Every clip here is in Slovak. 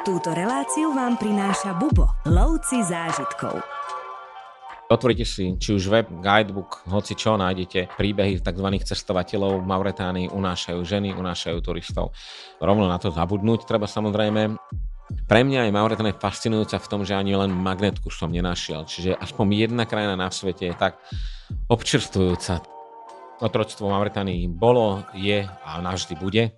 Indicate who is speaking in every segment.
Speaker 1: Túto reláciu vám prináša Bubo, lovci zážitkov.
Speaker 2: Otvorite si či už web, guidebook, hoci čo nájdete, príbehy tzv. cestovateľov v Mauretánii unášajú ženy, unášajú turistov. Rovno na to zabudnúť treba samozrejme. Pre mňa je Mauretánia fascinujúca v tom, že ani len magnetku som nenašiel. Čiže aspoň jedna krajina na svete je tak občerstvujúca. Otroctvo v Mauretánii bolo, je a navždy bude.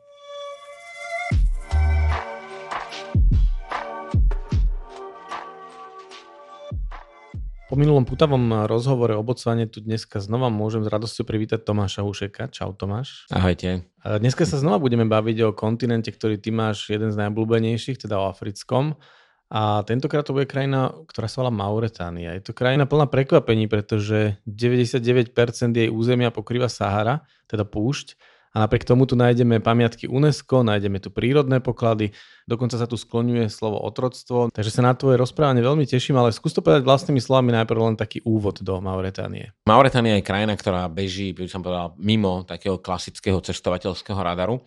Speaker 3: Po minulom putavom rozhovore o Botsvane tu dneska znova môžem s radosťou privítať Tomáša Hušeka. Čau Tomáš.
Speaker 2: Ahojte.
Speaker 3: Dneska sa znova budeme baviť o kontinente, ktorý ty máš jeden z najobľúbenejších, teda o africkom. A tentokrát to bude krajina, ktorá sa volá Mauretánia. Je to krajina plná prekvapení, pretože 99% jej územia pokrýva Sahara, teda púšť a napriek tomu tu nájdeme pamiatky UNESCO, nájdeme tu prírodné poklady, dokonca sa tu skloňuje slovo otroctvo, takže sa na tvoje rozprávanie veľmi teším, ale skús to povedať vlastnými slovami najprv len taký úvod do Mauretánie.
Speaker 2: Mauretánia je krajina, ktorá beží, by som povedal, mimo takého klasického cestovateľského radaru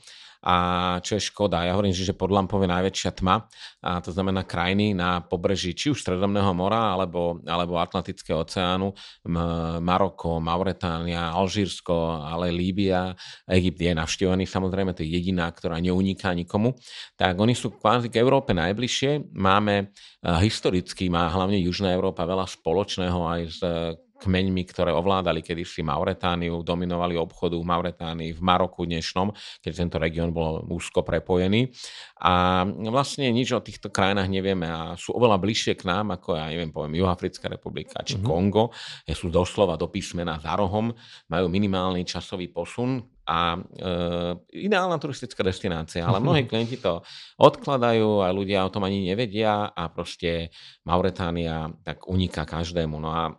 Speaker 2: a čo je škoda. Ja hovorím, že pod lampou je najväčšia tma, a to znamená krajiny na pobreží či už Stredozemného mora alebo, alebo Atlantického oceánu, Maroko, Mauretánia, Alžírsko, ale Líbia, Egypt je navštívený samozrejme, to je jediná, ktorá neuniká nikomu. Tak oni sú kvázi k Európe najbližšie. Máme historicky, má hlavne Južná Európa veľa spoločného aj s kmeňmi, ktoré ovládali kedysi Mauretániu, dominovali obchodu v Mauretánii, v Maroku dnešnom, keď tento región bol úzko prepojený. A vlastne nič o týchto krajinách nevieme a sú oveľa bližšie k nám, ako ja neviem, poviem Juhoafrická republika či mm-hmm. Kongo. Sú doslova do písmena za rohom, majú minimálny časový posun, a e, ideálna turistická destinácia, ale mnohí klienti to odkladajú a ľudia o tom ani nevedia a proste Mauretánia tak uniká každému. No a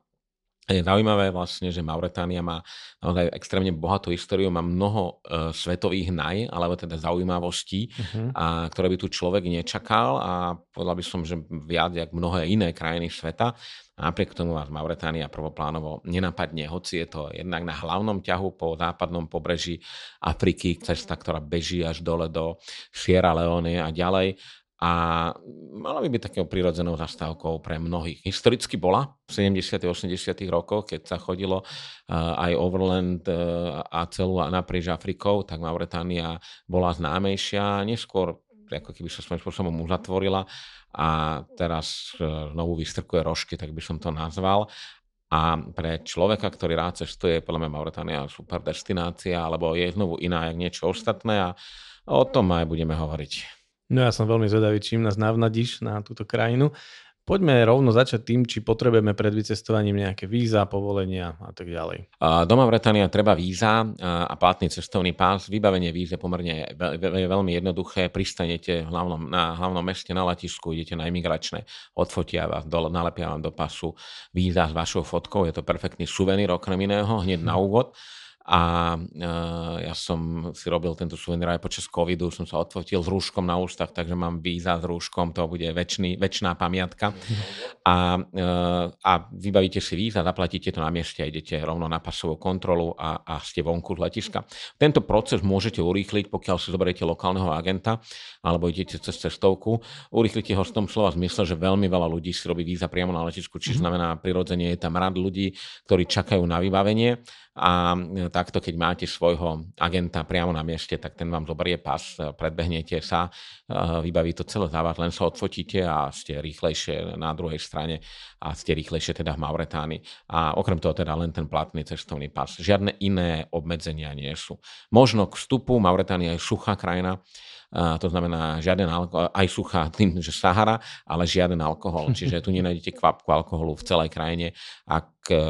Speaker 2: je zaujímavé vlastne, že Mauretánia má naozaj extrémne bohatú históriu, má mnoho e, svetových naj, alebo teda zaujímavostí, uh-huh. a, ktoré by tu človek nečakal a povedal by som, že viac jak mnohé iné krajiny sveta. A napriek tomu vás Mauretánia prvoplánovo nenapadne, hoci je to jednak na hlavnom ťahu po západnom pobreží Afriky, cesta, ktorá beží až dole do Sierra Leone a ďalej a mala by byť takou prirodzenou zastávkou pre mnohých. Historicky bola v 70. 80. rokoch, keď sa chodilo uh, aj overland uh, a celú a naprieč Afrikou, tak Mauretánia bola známejšia. Neskôr ako keby sa svojím spôsobom uzatvorila a teraz uh, znovu vystrkuje rožky, tak by som to nazval. A pre človeka, ktorý rád cestuje, podľa mňa Mauretánia super destinácia, alebo je znovu iná, jak niečo ostatné a o tom aj budeme hovoriť.
Speaker 3: No ja som veľmi zvedavý, čím nás navnadíš na túto krajinu. Poďme rovno začať tým, či potrebujeme pred vycestovaním nejaké víza, povolenia a tak ďalej.
Speaker 2: Doma Bretania treba víza a platný cestovný pás. Vybavenie víze pomerne je veľmi jednoduché. Pristanete hlavnom, na hlavnom meste na letisku, idete na imigračné, odfotia vás, do, nalepia vám do pasu víza s vašou fotkou. Je to perfektný suvenír okrem iného, hneď na úvod. A uh, ja som si robil tento suvenír aj počas covidu, som sa odfotil s rúškom na ústach, takže mám víza s rúškom, to bude väčší, väčšiná pamiatka. A, uh, a vybavíte si víza, zaplatíte to na mieste a idete rovno na pasovú kontrolu a, a ste vonku z letiska. Tento proces môžete urýchliť, pokiaľ si zoberiete lokálneho agenta alebo idete cez cestovku. Urýchlite ho v tom slova zmysle, že veľmi veľa ľudí si robí víza priamo na letisku, čiže mhm. znamená prirodzene je tam rad ľudí, ktorí čakajú na vybavenie a e, takto, keď máte svojho agenta priamo na mieste, tak ten vám zoberie pas, e, predbehnete sa, e, vybaví to celé za vás, len sa odfotíte a ste rýchlejšie na druhej strane a ste rýchlejšie teda v Mauretánii. A okrem toho teda len ten platný cestovný pas. Žiadne iné obmedzenia nie sú. Možno k vstupu, Mauretánia je suchá krajina, to znamená žiaden alkohol, aj suchá, tým, že Sahara, ale žiaden alkohol. Čiže tu nenájdete kvapku alkoholu v celej krajine. E,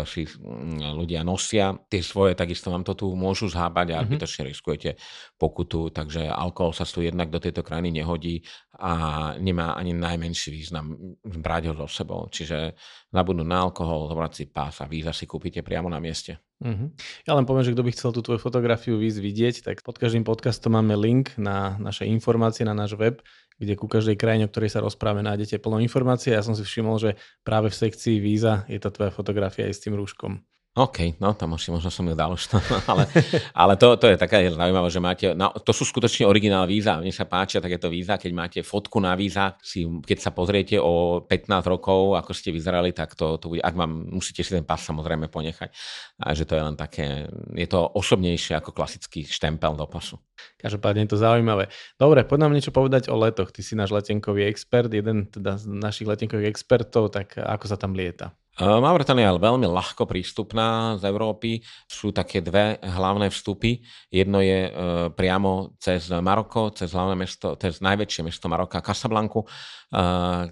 Speaker 2: si mm, ľudia nosia tie svoje, takisto vám to tu môžu zhábať a mm-hmm. riskujete pokutu, takže alkohol sa tu jednak do tejto krajiny nehodí a nemá ani najmenší význam brať ho so sebou. Čiže zabudnúť na alkohol, zobrať si pás a víza si kúpite priamo na mieste.
Speaker 3: Uh-huh. Ja len poviem, že kto by chcel tú tvoju fotografiu víz vidieť, tak pod každým podcastom máme link na naše informácie, na náš web, kde ku každej krajine, o ktorej sa rozprávame, nájdete plno informácie. Ja som si všimol, že práve v sekcii víza je tá tvoja fotografia aj s tým rúškom.
Speaker 2: OK, no tam asi možno som ju dal už. ale ale to, to je taká zaujímavé, že máte, no, to sú skutočne originál víza. Mne sa páčia takéto víza, keď máte fotku na víza, si, keď sa pozriete o 15 rokov, ako ste vyzerali, tak to, to bude, ak vám, musíte si ten pas samozrejme ponechať. A že to je len také, je to osobnejšie ako klasický štempel do pasu.
Speaker 3: Každopádne je to zaujímavé. Dobre, poď nám niečo povedať o letoch. Ty si náš letenkový expert, jeden teda z našich letenkových expertov, tak ako sa tam lieta?
Speaker 2: Mauretania je veľmi ľahko prístupná z Európy. Sú také dve hlavné vstupy. Jedno je e, priamo cez Maroko, cez hlavné mesto, cez najväčšie mesto Maroka, Casablanku. E,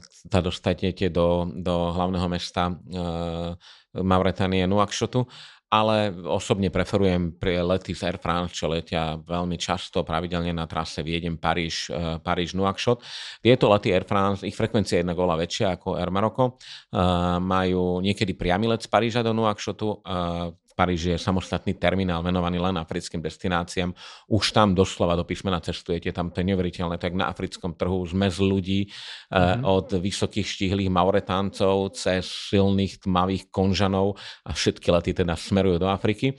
Speaker 2: sa dostanete do, do hlavného mesta e, Mauretanie Nuakšotu ale osobne preferujem pri lety z Air France, čo letia veľmi často, pravidelne na trase Viedem, Paríž, eh, Paríž, Nuakšot. Tieto lety Air France, ich frekvencia je jednak oveľa väčšia ako Air Maroko. Eh, majú niekedy priamy let z Paríža do Nuakšotu, eh, Paríži je samostatný terminál venovaný len africkým destináciám. Už tam doslova do písmena cestujete, tam to je neuveriteľné, tak na africkom trhu zmez ľudí mm-hmm. od vysokých štíhlých mauretáncov cez silných tmavých konžanov a všetky lety teda smerujú do Afriky.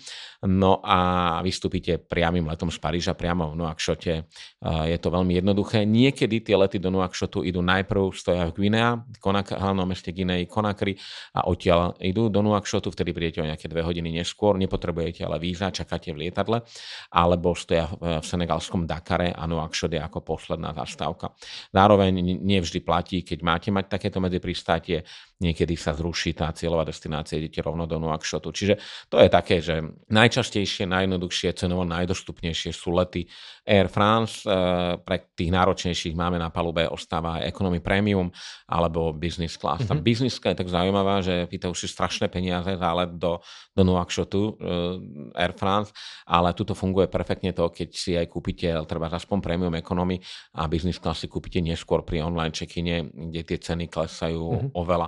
Speaker 2: No a vystúpite priamým letom z Paríža priamo v Nuakšote. Je to veľmi jednoduché. Niekedy tie lety do Nuakšotu idú najprv, stoja v Guinea, Konak, hlavnom meste Guinei, Konakry a odtiaľ idú do Nuakšotu, vtedy prídete o nejaké dve hodiny neskôr, nepotrebujete ale víza, čakáte v lietadle, alebo stoja v senegalskom Dakare a Nuakšot je ako posledná zastávka. Zároveň nevždy platí, keď máte mať takéto medzipristátie, niekedy sa zruší tá cieľová destinácia, idete rovno do Nuakšotu. Čiže to je také, že najčastejšie, najjednoduchšie, cenovo najdostupnejšie sú lety Air France. E, pre tých náročnejších máme na palube ostáva aj Economy Premium alebo Business Class. Mm-hmm. Tá. Business je tak zaujímavá, že pýtajú si strašné peniaze za let do, do Nuakšotu e, Air France, ale tuto funguje perfektne to, keď si aj kúpite treba aspoň Premium Economy a Business Class si kúpite neskôr pri online check-ine, kde tie ceny klesajú mm-hmm. oveľa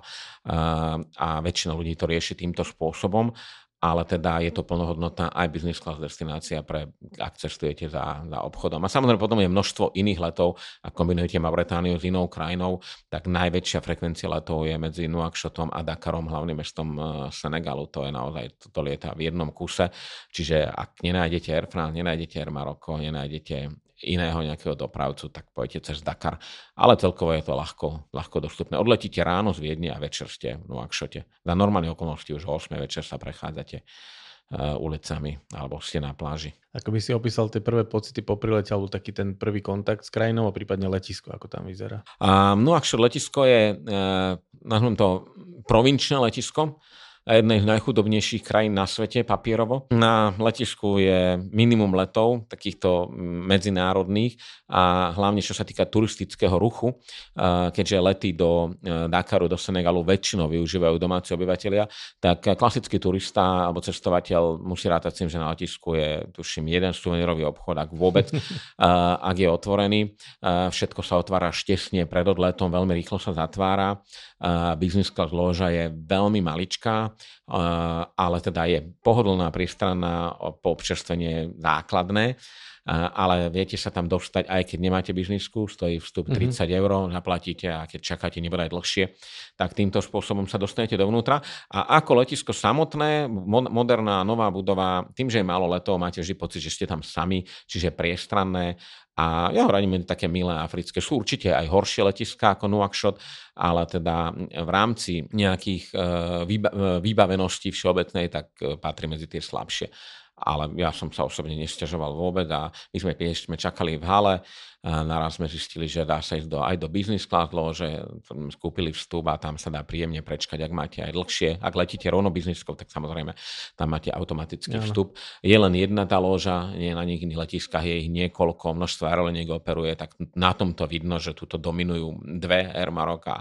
Speaker 2: a väčšina ľudí to rieši týmto spôsobom ale teda je to plnohodnotná aj business class destinácia pre, ak cestujete za, za obchodom. A samozrejme potom je množstvo iných letov, ak kombinujete Mauretániu s inou krajinou, tak najväčšia frekvencia letov je medzi Nuakšotom a Dakarom, hlavným mestom e, Senegalu. To je naozaj, toto lieta v jednom kuse. Čiže ak nenájdete Air France, nenájdete Air Maroko, nenájdete iného nejakého dopravcu, tak pojete cez Dakar. Ale celkovo je to ľahko, ľahko dostupné. Odletíte ráno z Viedne a večer ste v Nuakšote. Za normálne okolnosti už o 8 večer sa prechádzate uh, ulicami alebo ste na pláži.
Speaker 3: Ako by si opísal tie prvé pocity po prilete alebo taký ten prvý kontakt s krajinou a prípadne letisko, ako tam vyzerá?
Speaker 2: Uh, Nuakšot letisko je, uh, nazvem to, provinčné letisko jednej z najchudobnejších krajín na svete papierovo. Na letisku je minimum letov, takýchto medzinárodných a hlavne čo sa týka turistického ruchu, keďže lety do e, Dakaru, do Senegalu väčšinou využívajú domáci obyvateľia, tak klasický turista alebo cestovateľ musí rátať s tým, že na letisku je, tuším, jeden suvenírový obchod, ak vôbec, ak je otvorený. Všetko sa otvára štesne pred odletom, veľmi rýchlo sa zatvára. Business class loža je veľmi maličká, ale teda je pohodlná, pristranná, po občerstvenie základné, ale viete sa tam dostať, aj keď nemáte biznisku, stojí vstup 30 mm-hmm. eur, zaplatíte a keď čakáte nebude aj dlhšie, tak týmto spôsobom sa dostanete dovnútra. A ako letisko samotné, moderná nová budova, tým, že je málo letov, máte vždy pocit, že ste tam sami, čiže priestranné a ja ho radím také milé africké. Sú určite aj horšie letiská ako Nuakšot, ale teda v rámci nejakých e, e, výbaveností všeobecnej, tak e, patrí medzi tie slabšie ale ja som sa osobne nestiažoval vôbec a my sme, sme čakali v hale, a naraz sme zistili, že dá sa ísť do, aj do business class že skúpili vstup a tam sa dá príjemne prečkať, ak máte aj dlhšie. Ak letíte rovno bizniskou, tak samozrejme tam máte automatický vstup. Je len jedna tá loža, nie na nich letiskách, je ich niekoľko, množstvo aeroliniek operuje, tak na tomto vidno, že tuto dominujú dve Air Maroc a,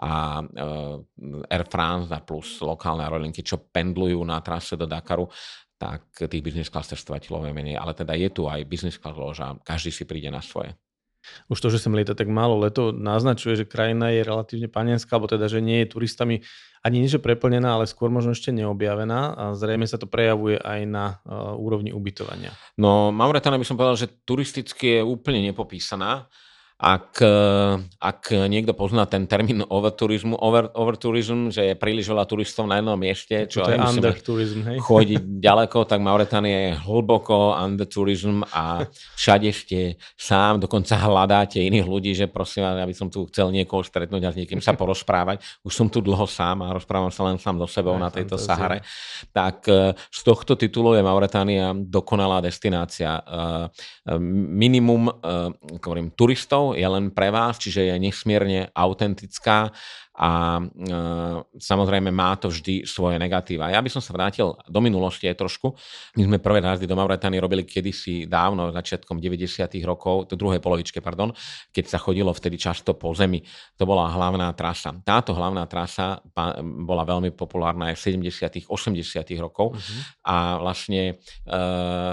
Speaker 2: a uh, Air France a plus lokálne aerolinky, čo pendlujú na trase do Dakaru tak tých business class cestovateľov je menej. Ale teda je tu aj business class loža, každý si príde na svoje.
Speaker 3: Už to, že sem lieta tak málo letov, naznačuje, že krajina je relatívne panenská, alebo teda, že nie je turistami ani nie, že preplnená, ale skôr možno ešte neobjavená a zrejme sa to prejavuje aj na uh, úrovni ubytovania.
Speaker 2: No, Mauretania by som povedal, že turisticky je úplne nepopísaná ak, ak niekto pozná ten termín overturizmu, over, overturizm, že je príliš veľa turistov na jednom mieste,
Speaker 3: čo je underturizm, hej?
Speaker 2: chodiť ďaleko, tak Mauretania je hlboko underturizm a všade ste sám, dokonca hľadáte iných ľudí, že prosím vás, ja by som tu chcel niekoho stretnúť a s niekým sa porozprávať. Už som tu dlho sám a rozprávam sa len sám so sebou aj, na tejto fantázia. Sahare. Tak e, z tohto titulu je Mauretania dokonalá destinácia. E, minimum hovorím, turistov, je len pre vás, čiže je nesmierne autentická a e, samozrejme má to vždy svoje negatíva. Ja by som sa vrátil do minulosti aj trošku. My sme prvé jazdy do Mauretány robili kedysi dávno, začiatkom 90. rokov, to druhej polovičke, pardon, keď sa chodilo vtedy často po zemi. To bola hlavná trasa. Táto hlavná trasa bola veľmi populárna aj v 70. 80. rokov uh-huh. a vlastne e,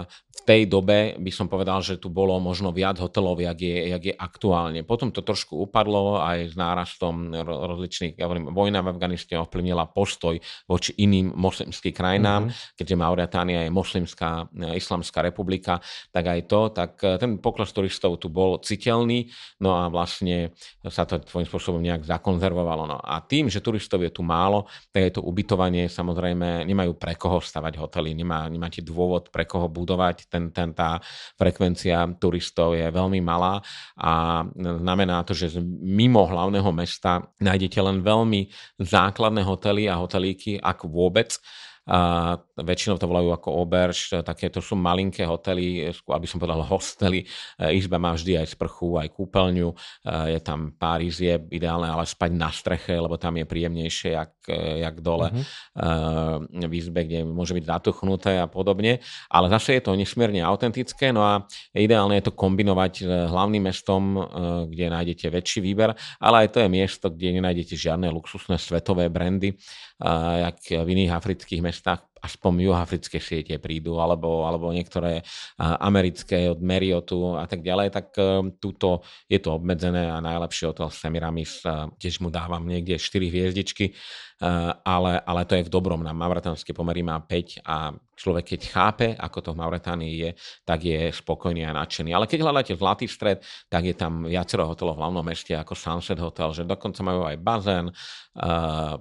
Speaker 2: v tej dobe by som povedal, že tu bolo možno viac hotelov, jak je, jak je aktuálne. Potom to trošku upadlo aj s nárastom rozličných rozličných, ja hovorím, vojna v Afganistane ovplyvnila postoj voči iným moslimským krajinám, mm-hmm. keďže Mauritánia je moslimská e, islamská republika, tak aj to, tak e, ten pokles turistov tu bol citeľný, no a vlastne sa to svojím spôsobom nejak zakonzervovalo. No a tým, že turistov je tu málo, tak je to ubytovanie, samozrejme nemajú pre koho stavať hotely, nemá, nemáte dôvod pre koho budovať, ten, ten, tá frekvencia turistov je veľmi malá a znamená to, že mimo hlavného mesta nájdete len veľmi základné hotely a hotelíky, ak vôbec. A väčšinou to volajú ako oberž, takéto sú malinké hotely, aby som povedal hostely. E, izba má vždy aj sprchu, aj kúpeľňu, e, je tam pár izieb, ideálne ale spať na streche, lebo tam je príjemnejšie, jak, e, jak dole mm-hmm. v izbe, kde môže byť zatuchnuté a podobne. Ale zase je to nesmierne autentické, no a ideálne je to kombinovať s hlavným mestom, kde nájdete väčší výber, ale aj to je miesto, kde nenájdete žiadne luxusné svetové brandy, jak v iných afrických mestách aspoň juhoafrické siete prídu, alebo, alebo niektoré americké od Marriottu a tak ďalej, tak e, túto je to obmedzené a najlepšie hotel Semiramis, e, tiež mu dávam niekde 4 hviezdičky, ale, ale to je v dobrom. Na mauretanské pomery má 5 a človek keď chápe, ako to v Mauretánii je, tak je spokojný a nadšený. Ale keď hľadáte zlatý stred, tak je tam viacero hotelov v hlavnom meste ako Sunset Hotel, že dokonca majú aj bazén,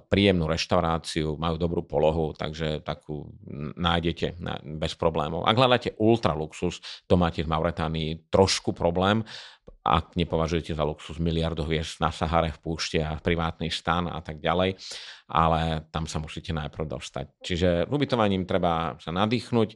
Speaker 2: príjemnú reštauráciu, majú dobrú polohu, takže tak nájdete bez problémov. Ak hľadáte ultra luxus, to máte v Mauretánii trošku problém, ak nepovažujete za luxus miliardov hviezd na Sahare v púšte a privátny stan a tak ďalej, ale tam sa musíte najprv dostať. Čiže ubytovaním treba sa nadýchnuť,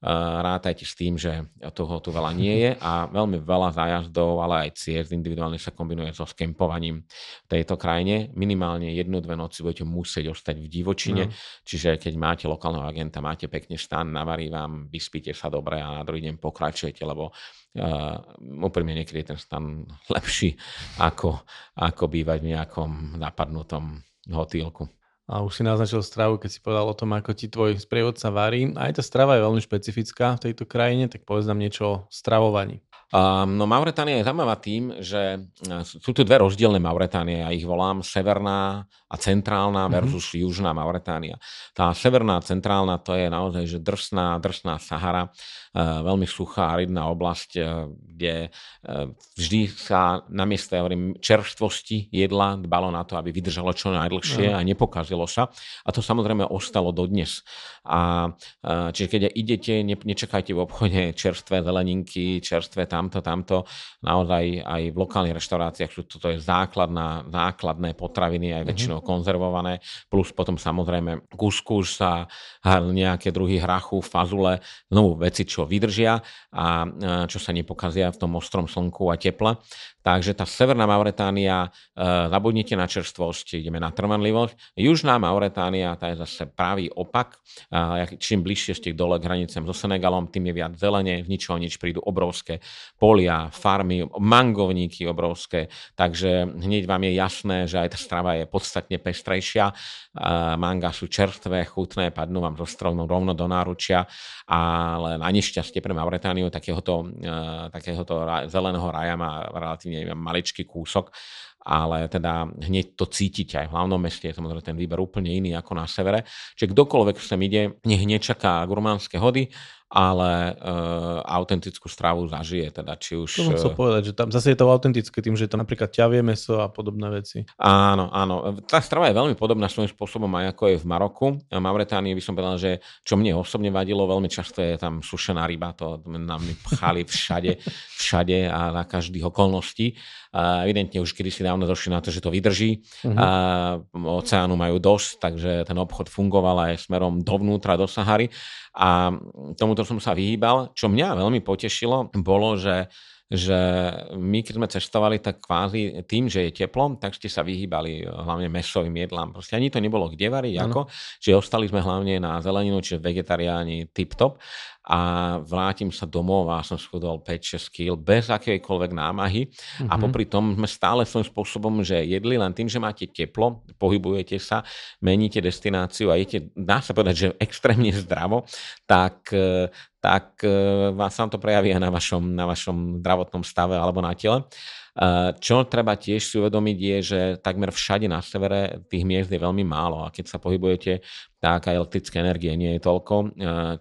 Speaker 2: rátajte s tým, že toho tu veľa nie je a veľmi veľa zájazdov, ale aj ciest individuálne sa kombinuje so skempovaním v tejto krajine. Minimálne jednu, dve noci budete musieť ostať v divočine, no. čiže keď máte lokálneho agenta, máte pekne stan, navarí vám, vyspíte sa dobre a na druhý deň pokračujete, lebo Uh, úprimne niekedy je ten stan lepší ako, ako bývať v nejakom napadnutom hotýlku
Speaker 3: a už si naznačil stravu, keď si povedal o tom, ako ti tvoj sprievodca varí. Aj tá strava je veľmi špecifická v tejto krajine, tak povedz nám niečo o stravovaní.
Speaker 2: Um, no Mauretánia je zaujímavá tým, že sú tu dve rozdielne Mauretánie, ja ich volám severná a centrálna mhm. versus mm-hmm. južná Mauretánia. Tá severná centrálna to je naozaj že drsná, drsná Sahara, uh, veľmi suchá, aridná oblasť, uh, kde uh, vždy sa namiesto ja hovorím, čerstvosti jedla dbalo na to, aby vydržalo čo najdlhšie mm. a nepokazilo sa. A to samozrejme ostalo dodnes. A, čiže keď idete, ne, nečakajte v obchode čerstvé zeleninky, čerstvé tam tamto, tamto. Naozaj aj v lokálnych reštauráciách sú toto je základná, základné potraviny, aj mhm. väčšinou konzervované, plus potom samozrejme kuskus a nejaké druhy hrachu, fazule, znovu veci, čo vydržia a čo sa nepokazia v tom ostrom slnku a teple. Takže tá Severná Mauretánia, e, zabudnite na čerstvosť, ideme na trvanlivosť. Južná Mauretánia, tá je zase pravý opak. E, čím bližšie ste dole k hranicem so Senegalom, tým je viac zelene, z ničoho nič prídu obrovské polia, farmy, mangovníky obrovské. Takže hneď vám je jasné, že aj tá strava je podstatne pestrejšia. E, manga sú čerstvé, chutné, padnú vám zo stromu rovno do náručia, ale na nešťastie pre Mauretániu takéhoto, takéhoto zeleného raja má relatívne neviem, maličký kúsok, ale teda hneď to cítite aj v hlavnom meste, je samozrejme ten výber úplne iný ako na severe. Čiže kdokoľvek sem ide, nech nečaká gurmánske hody, ale uh, autentickú stravu zažije, teda či už...
Speaker 3: To som chcel povedať, že tam zase je to autentické tým, že to napríklad ťavie meso a podobné veci.
Speaker 2: Áno, áno. Tá strava je veľmi podobná svojím spôsobom aj ako je v Maroku. V Mauretánii by som povedal, že čo mne osobne vadilo, veľmi často je tam sušená ryba, to nám pchali všade, všade a na každých okolností. A evidentne už kedy si dávno došli na to, že to vydrží. Uh-huh. A oceánu majú dosť, takže ten obchod fungoval aj smerom dovnútra, do Sahary. A tomuto som sa vyhýbal. Čo mňa veľmi potešilo, bolo, že že my, keď sme cestovali, tak kvázi tým, že je teplo, tak ste sa vyhýbali hlavne mesovým jedlám. Proste ani to nebolo kde variť, ako, že ostali sme hlavne na zeleninu, čiže vegetariáni tip-top a vrátim sa domov a som schudol 5-6 kg bez akejkoľvek námahy mm-hmm. a mhm. popri tom sme stále svojím spôsobom, že jedli len tým, že máte teplo, pohybujete sa, meníte destináciu a jete, dá sa povedať, že extrémne zdravo, tak tak vás sa to prejaví aj na vašom, na vašom zdravotnom stave alebo na tele. Čo treba tiež si uvedomiť je, že takmer všade na severe tých miest je veľmi málo a keď sa pohybujete, tak aj elektrické energie nie je toľko,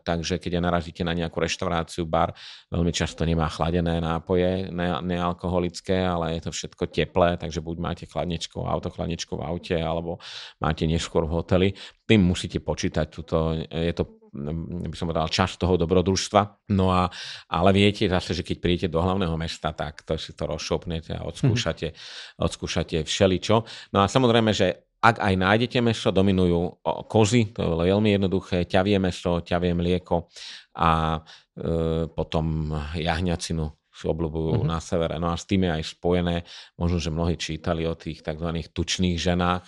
Speaker 2: takže keď narazíte na nejakú reštauráciu, bar, veľmi často nemá chladené nápoje, ne, nealkoholické, ale je to všetko teplé, takže buď máte chladničku, autochladničku v aute, alebo máte neskôr v hoteli. Tým musíte počítať, tuto, je to by som povedal, čas toho dobrodružstva. No a, ale viete zase, že keď prídete do hlavného mesta, tak to si to rozšopnete a odskúšate, mm-hmm. odskúšate všeličo. No a samozrejme, že ak aj nájdete meso, dominujú kozy, to je veľmi jednoduché, ťavie meso, ťavie mlieko a e, potom jahňacinu si obľúbujú mm-hmm. na severe. No a s tým je aj spojené, možno, že mnohí čítali o tých tzv. tučných ženách,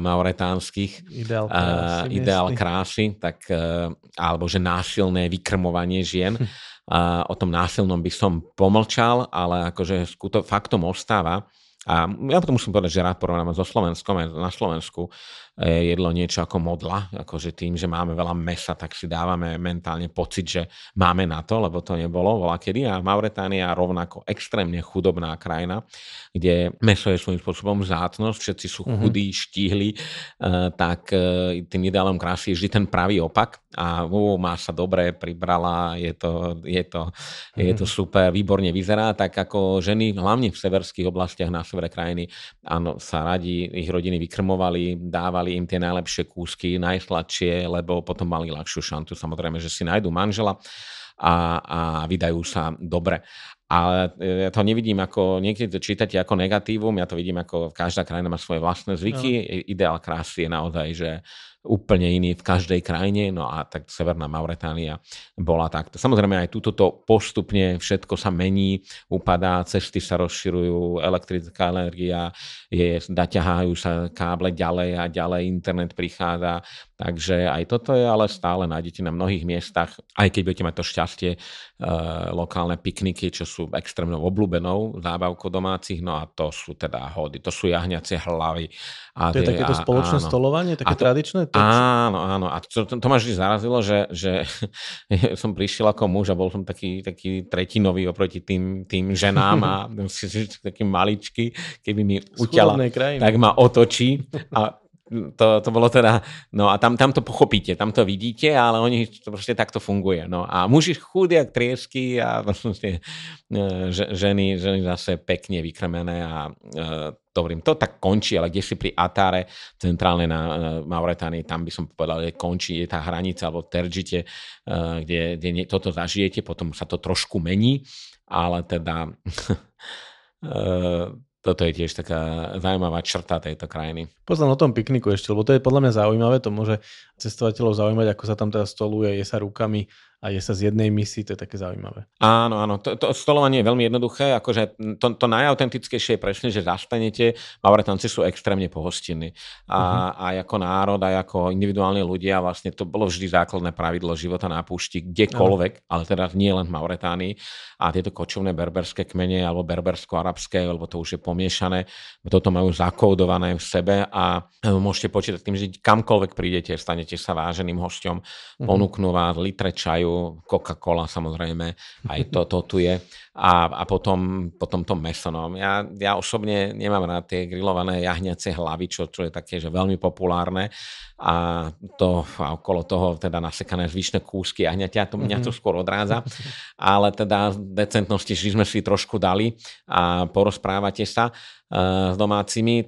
Speaker 2: mauretánskych.
Speaker 3: Ideál krásy. Uh,
Speaker 2: ideál krásy tak, uh, alebo že násilné vykrmovanie žien. Uh, o tom násilnom by som pomlčal, ale akože skuto, faktom ostáva, a ja potom musím povedať, že rád porovnám so Slovenskom, aj na Slovensku jedlo niečo ako modla, akože tým, že máme veľa mesa, tak si dávame mentálne pocit, že máme na to, lebo to nebolo voľa kedy. A Mauretánia rovnako extrémne chudobná krajina, kde meso je svojím spôsobom zátnosť, všetci sú mhm. chudí, mm-hmm. štíhli, uh, tak uh, tým ideálom krásy je vždy ten pravý opak a uh, má sa dobre, pribrala, je to, je to, mm-hmm. je to mhm. super, výborne vyzerá, tak ako ženy, hlavne v severských oblastiach na severe krajiny, áno, sa radi ich rodiny vykrmovali, dávali dávali im tie najlepšie kúsky, najsladšie, lebo potom mali ľahšiu šantu. Samozrejme, že si nájdú manžela a, a vydajú sa dobre. Ale ja to nevidím ako, niekedy to čítate ako negatívum, ja to vidím ako každá krajina má svoje vlastné zvyky. No. Ideál krásy je naozaj, že úplne iný v každej krajine, no a tak Severná Mauretánia bola takto. Samozrejme aj túto to postupne všetko sa mení, upadá, cesty sa rozširujú, elektrická energia, je, daťahajú sa káble ďalej a ďalej, internet prichádza, Takže aj toto je, ale stále nájdete na mnohých miestach, aj keď budete mať to šťastie, e, lokálne pikniky, čo sú extrémnou obľúbenou zábavkou domácich, no a to sú teda hody, to sú jahňacie hlavy.
Speaker 3: A to tie, je takéto spoločné áno. stolovanie, také to, tradičné?
Speaker 2: To, áno, áno. A to, to, to ma vždy zarazilo, že, že som prišiel ako muž a bol som taký, taký tretinový oproti tým, tým ženám a taký maličký, keby mi uťala, tak ma otočí a to, to bolo teda, no a tam, tam to pochopíte, tam to vidíte, ale oni to proste takto funguje. No a muži chudí jak triesky a proste e, ženy, ženy zase pekne vykrmené a e, dobrým. To tak končí, ale kde si pri Atare, centrálne na e, Mauretánii, tam by som povedal, že končí je tá hranica, alebo Tergite, kde, kde toto zažijete, potom sa to trošku mení, ale teda toto je tiež taká zaujímavá črta tejto krajiny.
Speaker 3: Poznám o tom pikniku ešte, lebo to je podľa mňa zaujímavé, to môže cestovateľov zaujímať, ako sa tam teda stoluje, je sa rukami a je sa z jednej misy, to je také zaujímavé.
Speaker 2: Áno, áno, to, to stolovanie je veľmi jednoduché, akože to, to najautentickejšie je presne, že zastanete, Mauretanci sú extrémne pohostinní a, uh-huh. a ako národ, a ako individuálni ľudia, vlastne to bolo vždy základné pravidlo života na púšti, kdekoľvek, uh-huh. ale teda nie len v Mauretánii a tieto kočovné berberské kmene alebo berbersko-arabské, lebo to už je pomiešané, toto majú zakódované v sebe a e, môžete počítať tým, že kamkoľvek prídete, stanete sa váženým hosťom, uh-huh. ponúknú vás litre čaju, Coca-Cola samozrejme, aj to, to tu je. A, a potom, potom to meso. No. Ja, ja osobne nemám rád tie grillované jahňacie hlavy, čo, čo je také, že veľmi populárne a to a okolo toho teda nasekané zvyšné kúsky jahňatia, to mňa to mhm. skôr odrádza. Ale teda decentnosti že sme si trošku dali a porozprávate sa uh, s domácimi,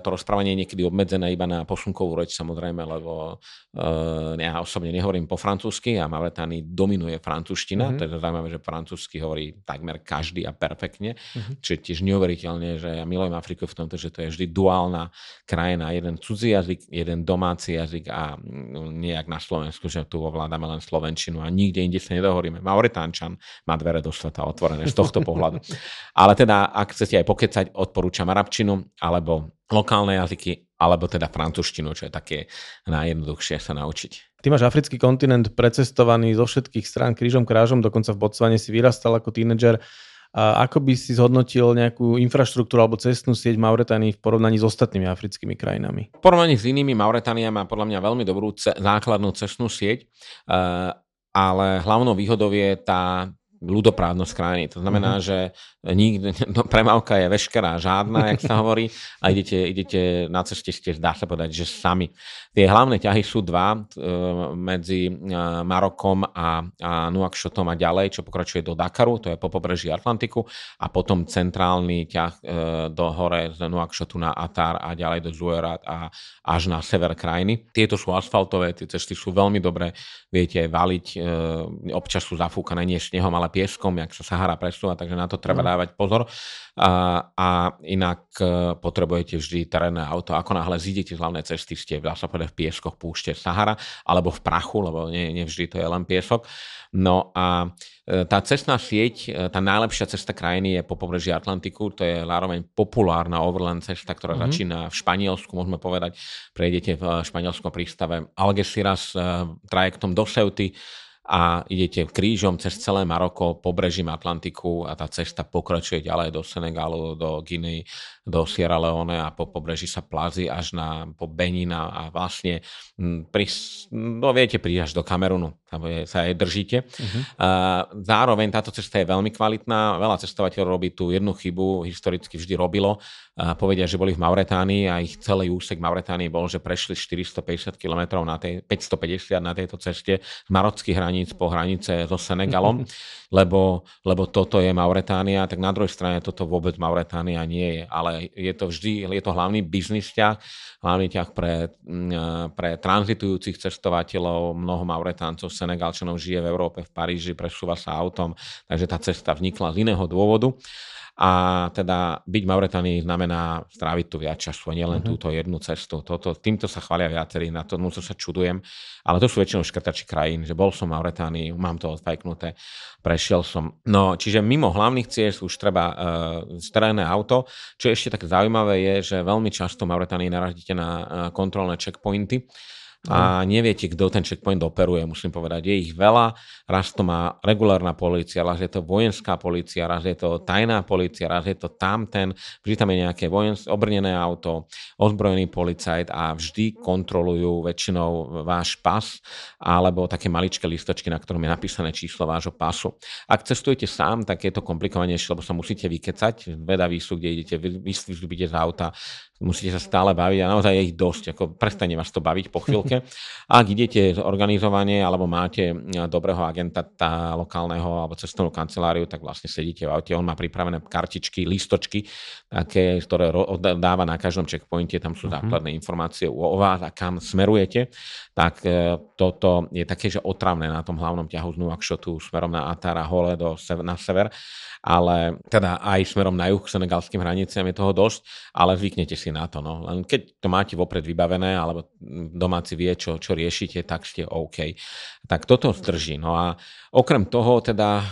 Speaker 2: to rozprávanie je niekedy obmedzené iba na posunkovú reč samozrejme, lebo uh, ja osobne nehovorím po francúzsky a Mauretánii dominuje francúzština, mm-hmm. to je zaujímavé, že francúzsky hovorí takmer každý a perfektne, mm-hmm. čiže tiež neuveriteľne, že ja milujem Afriku v tomto, že to je vždy duálna krajina, jeden cudzí jazyk, jeden domáci jazyk a mm, nejak na Slovensku, že tu ovládame len slovenčinu a nikde inde sa nedohovoríme. Mauretánčan má dvere do sveta otvorené z tohto pohľadu. Ale teda, ak chcete aj pokecať, odporúčam arabčinu alebo lokálne jazyky, alebo teda francúzštinu, čo je také najjednoduchšie sa naučiť.
Speaker 3: Ty máš africký kontinent precestovaný zo všetkých strán krížom krážom, dokonca v Botsvane si vyrastal ako tínedžer. A ako by si zhodnotil nejakú infraštruktúru alebo cestnú sieť Mauretánii v porovnaní s ostatnými africkými krajinami?
Speaker 2: V porovnaní s inými Mauretánia má podľa mňa veľmi dobrú ce- základnú cestnú sieť, uh, ale hlavnou výhodou je tá ľudoprávnosť krajiny. To znamená, mm-hmm. že nikde, no, premávka je veškerá, žádna, jak sa hovorí, a idete, idete na ceste ste, dá sa povedať, že sami. Tie hlavné ťahy sú dva e, medzi e, Marokom a, a Nuakšotom a ďalej, čo pokračuje do Dakaru, to je po pobreží Atlantiku, a potom centrálny ťah e, do hore z Nuakšotu na Atar a ďalej do Zuerat a až na sever krajiny. Tieto sú asfaltové, tie cesty sú veľmi dobré, viete valiť, e, občas sú zafúkané nie snehom, ale pieskom, jak sa Sahara presúva, takže na to treba mhm. dávať pozor. A, a inak e, potrebujete vždy terénne auto. Ako náhle zídete z hlavnej cesty, ste dá sa povedať v pieskoch púšte Sahara, alebo v prachu, lebo nie, nie vždy to je len piesok. No a e, tá cestná sieť, e, tá najlepšia cesta krajiny je po pobreží Atlantiku, to je zároveň populárna overland cesta, ktorá mm-hmm. začína v Španielsku, môžeme povedať, prejdete v španielskom prístave Algeciras trajektom do Ceuty, a idete krížom cez celé Maroko, pobrežím Atlantiku a tá cesta pokračuje ďalej do Senegalu, do Guinei, do Sierra Leone a po pobreží sa plazí až na po Benina a vlastne pri, no viete, prísť až do Kamerunu, tam je, sa aj držíte. Uh-huh. Zároveň táto cesta je veľmi kvalitná, veľa cestovateľov robí tú jednu chybu, historicky vždy robilo, povedia, že boli v Mauretánii a ich celý úsek Mauretánii bol, že prešli 450 km na tej, 550 na tejto ceste z marockých hraníc po hranice so Senegalom, lebo, lebo toto je Mauretánia, tak na druhej strane toto vôbec Mauretánia nie je, ale je to vždy, je to hlavný biznis ťah, hlavný ťah pre, mm, pre tranzitujúcich cestovateľov, mnoho Mauretáncov, Senegalčanov žije v Európe, v Paríži, presúva sa autom, takže tá cesta vznikla z iného dôvodu. A teda byť Mauretánii znamená stráviť tu viac času, nielen uh-huh. túto jednu cestu. Toto, týmto sa chvália viacerí, na to sa čudujem. Ale to sú väčšinou škrtači krajín, že bol som v Mauretánii, mám to odfajknuté, prešiel som. No, čiže mimo hlavných ciest už treba uh, terénne auto. Čo je ešte tak zaujímavé je, že veľmi často v Mauretánii narazíte na uh, kontrolné checkpointy a neviete, kto ten checkpoint operuje, musím povedať. Je ich veľa, raz to má regulárna policia, raz je to vojenská policia, raz je to tajná policia, raz je to tamten, vždy tam je nejaké vojens- obrnené auto, ozbrojený policajt a vždy kontrolujú väčšinou váš pas alebo také maličké listočky, na ktorom je napísané číslo vášho pasu. Ak cestujete sám, tak je to komplikovanejšie, lebo sa musíte vykecať. Vedaví sú, kde idete, vystúpite z auta, musíte sa stále baviť a naozaj je ich dosť, ako prestane vás to baviť po chvíľke. Ak idete organizovanie alebo máte dobrého agenta tá lokálneho alebo cestovnú kanceláriu, tak vlastne sedíte v aute, on má pripravené kartičky, listočky, také, ktoré dáva na každom checkpointe, tam sú uh-huh. základné informácie o vás a kam smerujete, tak e, toto je také, že otravné na tom hlavnom ťahu z Nuakšotu smerom na Atara, hole do, na sever ale teda aj smerom na juh k senegalským hraniciam je toho dosť, ale zvyknete si na to. No. Len keď to máte vopred vybavené, alebo domáci vie, čo, čo riešite, tak ste OK. Tak toto zdrží. No a okrem toho teda e,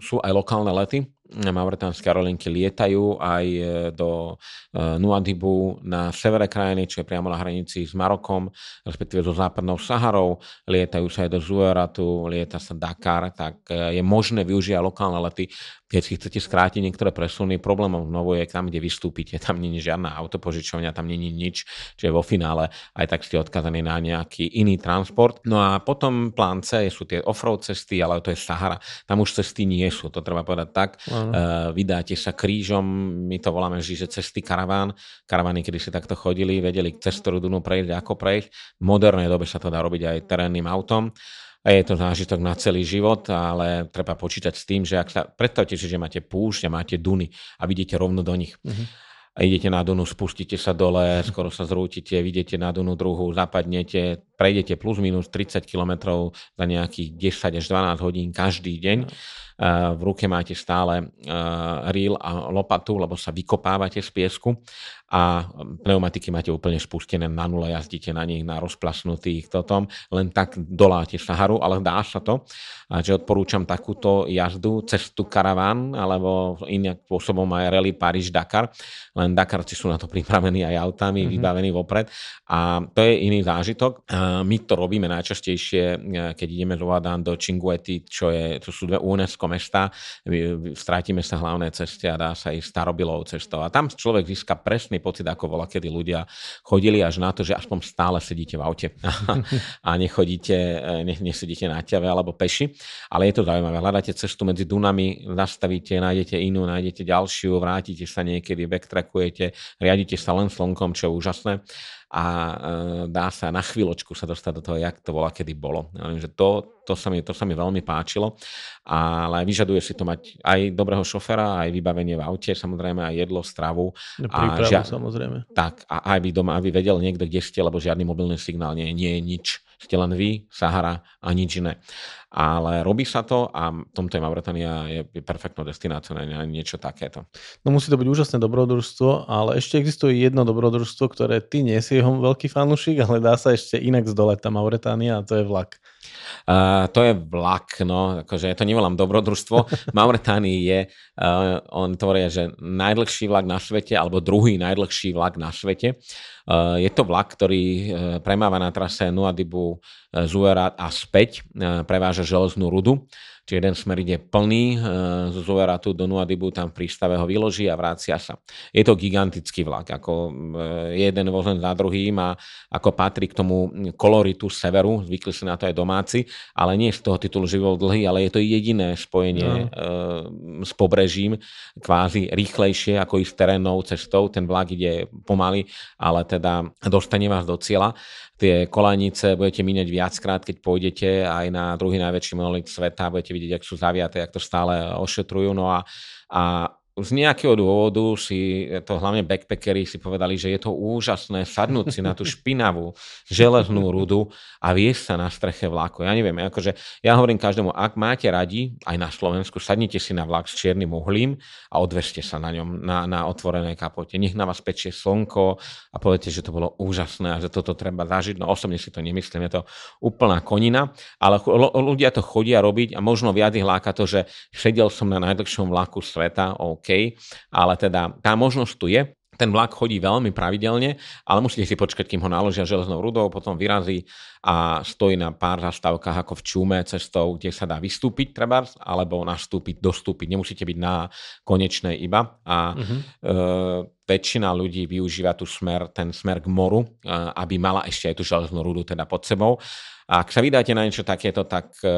Speaker 2: sú aj lokálne lety, mauretánske aerolinky lietajú aj e, do Nuadibu na severe krajiny, čo je priamo na hranici s Marokom, respektíve so západnou Saharou. Lietajú sa aj do Zueratu, lieta sa Dakar, tak je možné využiť lokálne lety keď si chcete skrátiť niektoré presuny, problémom znovu je tam, kde vystúpite. Tam není žiadna autopožičovňa, tam není nič, čiže vo finále aj tak ste odkazaní na nejaký iný transport. No a potom plán C sú tie offroad cesty, ale to je Sahara. Tam už cesty nie sú, to treba povedať tak. Uh, vydáte sa krížom, my to voláme že cesty karaván. Karavany, kedy si takto chodili, vedeli cez ktorú Dunu prejsť, ako prejsť. V modernej dobe sa to dá robiť aj terénnym autom a je to zážitok na celý život, ale treba počítať s tým, že ak sa, predstavte si, že máte púšť a máte duny a vidíte rovno do nich. Uh-huh. A idete na Dunu, spustíte sa dole, skoro sa zrútite, vidíte na Dunu druhú, zapadnete, prejdete plus minus 30 km za nejakých 10 až 12 hodín každý deň. Uh-huh v ruke máte stále reel a lopatu, lebo sa vykopávate z piesku a pneumatiky máte úplne spustené na nule, jazdíte na nich na rozplasnutých totom, len tak doláte Saharu, ale dá sa to. A že odporúčam takúto jazdu, cestu karaván, alebo inak spôsobom aj rally Paríž-Dakar, len Dakarci sú na to pripravení aj autami, mm-hmm. vybavení vopred a to je iný zážitok. A my to robíme najčastejšie, keď ideme do Vadan, do Cinguetti, čo, je, to sú dve UNESCO mesta, strátime sa hlavné ceste a dá sa ísť starobilou cestou. A tam človek získa presný pocit, ako bola, kedy ľudia chodili až na to, že aspoň stále sedíte v aute a nechodíte, ne, nesedíte na ťave alebo peši. Ale je to zaujímavé. Hľadáte cestu medzi Dunami, zastavíte, nájdete inú, nájdete ďalšiu, vrátite sa niekedy, backtrackujete, riadite sa len slnkom, čo je úžasné a e, dá sa na chvíľočku sa dostať do toho, jak to bola, kedy bolo. Ja viem, že to, to, sa mi, to sa mi veľmi páčilo, ale vyžaduje si to mať aj dobrého šofera, aj vybavenie v aute, samozrejme aj jedlo, stravu.
Speaker 3: a žia- samozrejme.
Speaker 2: Tak, a aj by doma, aby vedel niekto, kde ste, lebo žiadny mobilný signál nie, nie je nič ste len vy, Sahara a nič iné. Ale robí sa to a v tomto je Mauretania je perfektnou destináciou na niečo takéto.
Speaker 3: No musí to byť úžasné dobrodružstvo, ale ešte existuje jedno dobrodružstvo, ktoré ty nie si jeho veľký fanúšik, ale dá sa ešte inak zdoleť tá Mauretania a to je vlak.
Speaker 2: Uh, to je vlak, no, akože ja to nevolám dobrodružstvo. Mauretánii je, uh, on tvorí, že najdlhší vlak na svete, alebo druhý najdlhší vlak na svete. Uh, je to vlak, ktorý uh, premáva na trase Nuadibu, uh, Zuerat a späť, uh, preváža železnú rudu. Čiže jeden smer ide plný e, z Zuveratu do Nuadibu, tam prístave ho vyloží a vrácia sa. Je to gigantický vlak, ako e, jeden vozen za druhým a ako patrí k tomu koloritu severu, zvykli si na to aj domáci, ale nie z toho titulu život dlhý, ale je to jediné spojenie no. s pobrežím, kvázi rýchlejšie ako ísť terénnou cestou. Ten vlak ide pomaly, ale teda dostane vás do cieľa tie kolanice budete míňať viackrát, keď pôjdete aj na druhý najväčší monolit sveta, budete vidieť, ak sú zaviaté, ak to stále ošetrujú. No a, a z nejakého dôvodu si to hlavne backpackeri si povedali, že je to úžasné sadnúť si na tú špinavú železnú rudu a viesť sa na streche vlaku. Ja neviem, akože ja hovorím každému, ak máte radi, aj na Slovensku, sadnite si na vlak s čiernym uhlím a odvežte sa na ňom, na, na otvorenej kapote. Nech na vás pečie slnko a poviete, že to bolo úžasné a že toto treba zažiť. No osobne si to nemyslím, je to úplná konina, ale ľudia to chodia robiť a možno viac ich láka to, že sedel som na najdlhšom vlaku sveta, OK, ale teda tá možnosť tu je. Ten vlak chodí veľmi pravidelne, ale musíte si počkať, kým ho naložia železnou rudou, potom vyrazí a stojí na pár zastávkach ako v čume cestou, kde sa dá vystúpiť treba, alebo nastúpiť, dostúpiť. Nemusíte byť na konečnej iba. A uh-huh. e, väčšina ľudí využíva tu smer, ten smer k moru, e, aby mala ešte aj tú železnú rudu teda pod sebou. A ak sa vydáte na niečo takéto, tak e,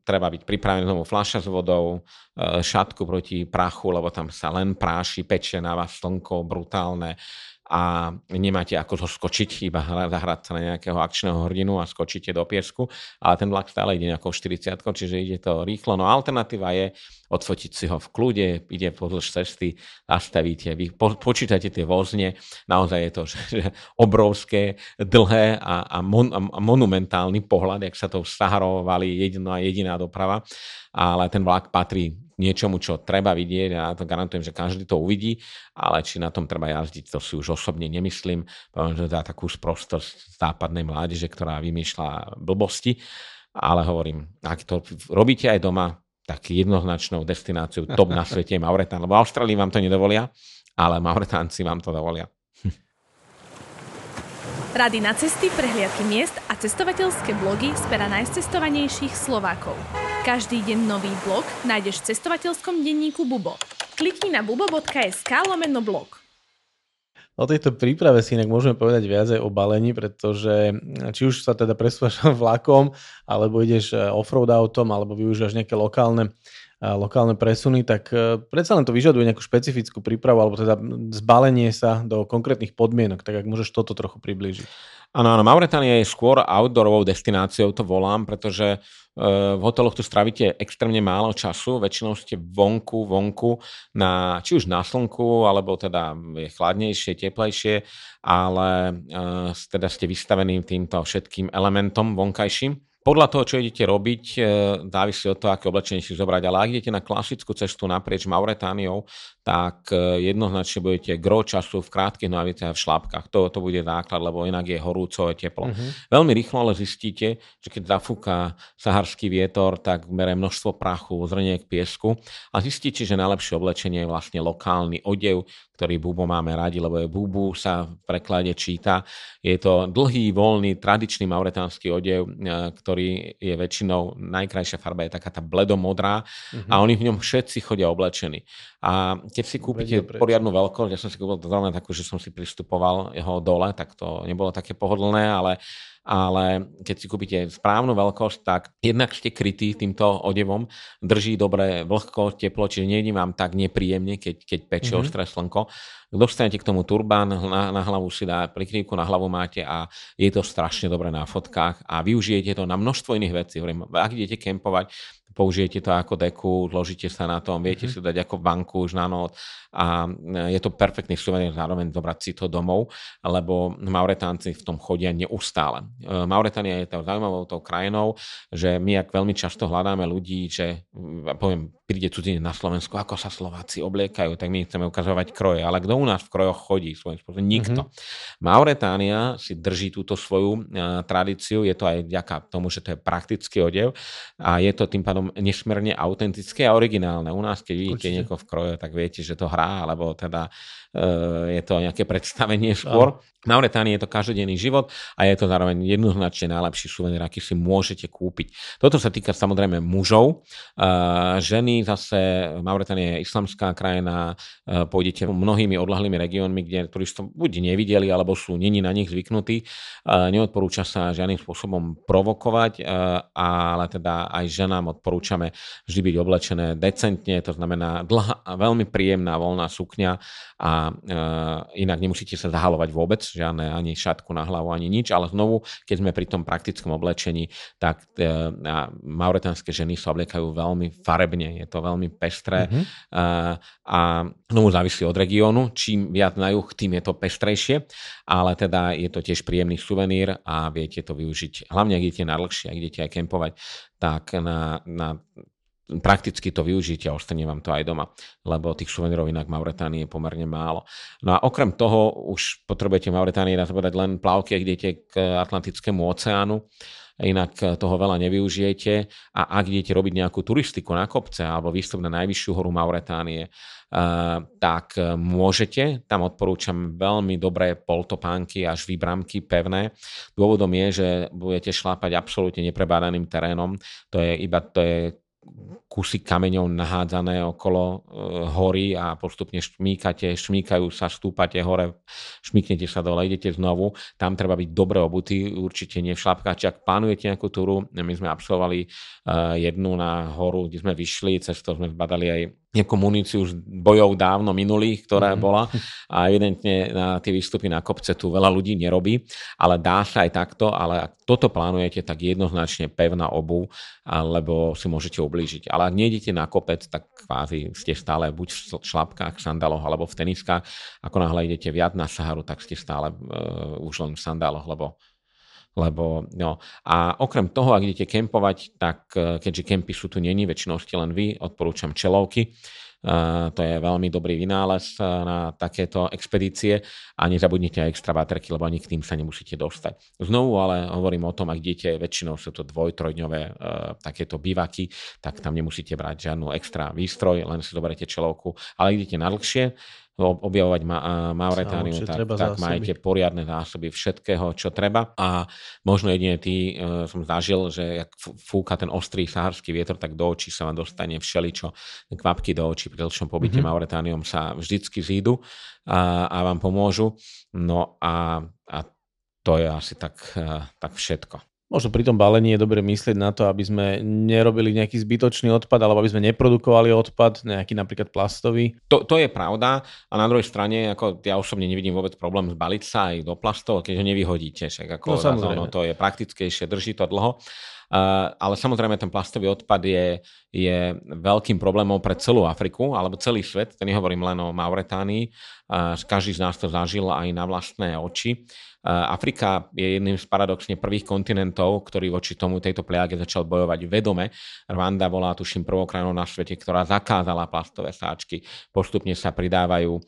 Speaker 2: treba byť pripravený tomu fľaša s vodou, e, šatku proti prachu, lebo tam sa len práši, pečie na vás slnko brutálne a nemáte ako zoskočiť, iba zahrať sa na nejakého akčného hrdinu a skočíte do piesku, ale ten vlak stále ide nejakou 40, čiže ide to rýchlo. No alternatíva je odfotiť si ho v kľude, ide pozdĺž cesty, nastavíte, vy po, počítate tie vozne, naozaj je to že, že obrovské, dlhé a, a, mon, a monumentálny pohľad, jak sa to vstaharovali jediná jediná doprava, ale ten vlak patrí niečomu, čo treba vidieť a ja to garantujem, že každý to uvidí, ale či na tom treba jazdiť, to si už osobne nemyslím. Poviem, že dá takú sprostosť západnej mládeže, ktorá vymýšľa blbosti, ale hovorím, ak to robíte aj doma, tak jednoznačnou destináciou top na svete je Mauretán, lebo Austrálii vám to nedovolia, ale Mauretánci vám to dovolia.
Speaker 4: Rady na cesty, prehliadky miest a cestovateľské blogy z pera najcestovanejších Slovákov. Každý deň nový blog nájdeš v cestovateľskom denníku Bubo. Klikni na bubo.sk lomeno blog.
Speaker 3: O tejto príprave si inak môžeme povedať viac aj o balení, pretože či už sa teda presúvaš vlakom, alebo ideš eh, offroad autom, alebo využívaš nejaké lokálne lokálne presuny, tak e, predsa len to vyžaduje nejakú špecifickú prípravu alebo teda zbalenie sa do konkrétnych podmienok, tak ak môžeš toto trochu priblížiť.
Speaker 2: Áno, áno, Mauretánia je skôr outdoorovou destináciou, to volám, pretože e, v hoteloch tu stravíte extrémne málo času, väčšinou ste vonku, vonku, na, či už na slnku, alebo teda je chladnejšie, teplejšie, ale e, teda ste vystavení týmto všetkým elementom vonkajším podľa toho, čo idete robiť, e, závisí od toho, aké oblečenie si zobrať. Ale ak idete na klasickú cestu naprieč Mauretániou, tak e, jednoznačne budete gro času v krátkych nohaviciach a v šlápkach. To, to bude základ, lebo inak je horúco, je teplo. Uh-huh. Veľmi rýchlo ale zistíte, že keď zafúka saharský vietor, tak bere množstvo prachu, zrniek piesku a zistíte, že najlepšie oblečenie je vlastne lokálny odev, ktorý bubo máme radi, lebo je bubu sa v preklade číta. Je to dlhý, voľný, tradičný mauretánsky odev, e, ktorý je väčšinou, najkrajšia farba je taká tá bledomodrá uh-huh. a oni v ňom všetci chodia oblečení. A keď si kúpite poriadnu veľkosť, ja som si kúpil zrovna takú, že som si pristupoval jeho dole, tak to nebolo také pohodlné, ale ale keď si kúpite správnu veľkosť, tak jednak ste krytí týmto odevom, drží dobre vlhko, teplo, čiže nie vám tak nepríjemne, keď, keď pečie mm-hmm. ostré slnko. Dostanete k tomu turbán, na, na hlavu si dá, prikrývku na hlavu máte a je to strašne dobre na fotkách a využijete to na množstvo iných vecí. Hovorím, ak idete kempovať, použijete to ako deku, zložíte sa na tom, viete mm-hmm. si dať ako banku už na noc a e, je to perfektný suvenír zároveň dobrať si to domov, lebo Mauretánci v tom chodia neustále. E, Mauretania je tou zaujímavou tou krajinou, že my ak veľmi často hľadáme ľudí, že poviem, príde cudzinec na Slovensku, ako sa Slováci obliekajú, tak my chceme ukazovať kroje, ale kto u nás v krojoch chodí svojím spôsobom? Nikto. Mm-hmm. Mauretánia si drží túto svoju uh, tradíciu, je to aj vďaka tomu, že to je praktický odev a je to tým pádom nesmierne autentické a originálne. U nás, keď vidíte Určite. niekoho v kroje, tak viete, že to hrá, alebo teda je to nejaké predstavenie skôr. Na Mauretánii je to každodenný život a je to zároveň jednoznačne najlepší suvenír, aký si môžete kúpiť. Toto sa týka samozrejme mužov. Uh, ženy zase, Mauretánia je islamská krajina, uh, pôjdete mnohými odlahlými regiónmi, kde turistov buď nevideli, alebo sú není na nich zvyknutí. Neodporúča sa žiadnym spôsobom provokovať, ale teda aj ženám odporúčame vždy byť oblečené decentne, to znamená dlhá, veľmi príjemná voľná sukňa a uh, inak nemusíte sa zahalovať vôbec žiadne ani šatku na hlavu, ani nič, ale znovu, keď sme pri tom praktickom oblečení, tak e, mauretánske ženy sa obliekajú veľmi farebne, je to veľmi pestré mm-hmm. a znovu závisí od regiónu, čím viac na juh, tým je to pestrejšie, ale teda je to tiež príjemný suvenír a viete to využiť, hlavne ak idete na dlhšie, ak idete aj kempovať, tak na, na prakticky to využite a ostane vám to aj doma, lebo tých suvenírov inak Mauretánii je pomerne málo. No a okrem toho už potrebujete Mauretánii dá povedať len plavky, ak idete k Atlantickému oceánu, inak toho veľa nevyužijete a ak idete robiť nejakú turistiku na kopce alebo výstup na najvyššiu horu Mauretánie, tak môžete. Tam odporúčam veľmi dobré poltopánky až výbramky pevné. Dôvodom je, že budete šlápať absolútne neprebádaným terénom. To je iba to je kusy kameňov nahádzané okolo e, hory a postupne šmíkate, šmíkajú sa, stúpate hore, šmíknete sa dole, idete znovu. Tam treba byť dobre obutý, určite nie v šlapkách. Či ak plánujete nejakú túru, my sme absolvovali e, jednu na horu, kde sme vyšli, cez to sme zbadali aj nejakú muníciu už bojov dávno minulých, ktorá mm. bola a evidentne na tie výstupy na kopce tu veľa ľudí nerobí, ale dá sa aj takto, ale ak toto plánujete, tak jednoznačne pevná obu, lebo si môžete ublížiť. Ale ak nejdete na kopec, tak kvázi ste stále buď v šlapkách, sandaloch alebo v teniskách. Ako náhle idete viac na Saharu, tak ste stále uh, už len v sandáloch, lebo lebo no. A okrem toho, ak idete kempovať, tak e, keďže kempy sú tu není, väčšinou ste len vy, odporúčam čelovky. to je veľmi dobrý vynález na takéto expedície a nezabudnite aj extra baterky, lebo ani k tým sa nemusíte dostať. Znovu ale hovorím o tom, ak idete, väčšinou sú to dvoj, trojdňové takéto bivaky, tak tam nemusíte brať žiadnu extra výstroj, len si zoberete čelovku, ale idete na dlhšie, objavovať Ma- Mauretániu, tak, tak majte poriadne zásoby všetkého, čo treba. A možno jedine ty e, som zažil, že jak fúka ten ostrý saharský vietor, tak do očí sa vám dostane všeličo. Kvapky do očí pri dlhšom pobyte mm-hmm. Mauretániom sa vždycky zídu a, a vám pomôžu. No a, a to je asi tak, e, tak všetko.
Speaker 3: Možno pri tom balení je dobre myslieť na to, aby sme nerobili nejaký zbytočný odpad, alebo aby sme neprodukovali odpad, nejaký napríklad plastový.
Speaker 2: To, to je pravda a na druhej strane, ako ja osobne nevidím vôbec problém zbaliť sa aj do plastov, keď ho nevyhodíte. Však ako no, ono, to je praktickejšie, drží to dlho. Uh, ale samozrejme ten plastový odpad je, je veľkým problémom pre celú Afriku alebo celý svet. To nehovorím len o Mauretánii. Uh, každý z nás to zažil aj na vlastné oči. Afrika je jedným z paradoxne prvých kontinentov, ktorý voči tomu tejto pliage začal bojovať vedome. Rwanda bola tuším prvou krajinou na svete, ktorá zakázala plastové sáčky. Postupne sa pridávajú e,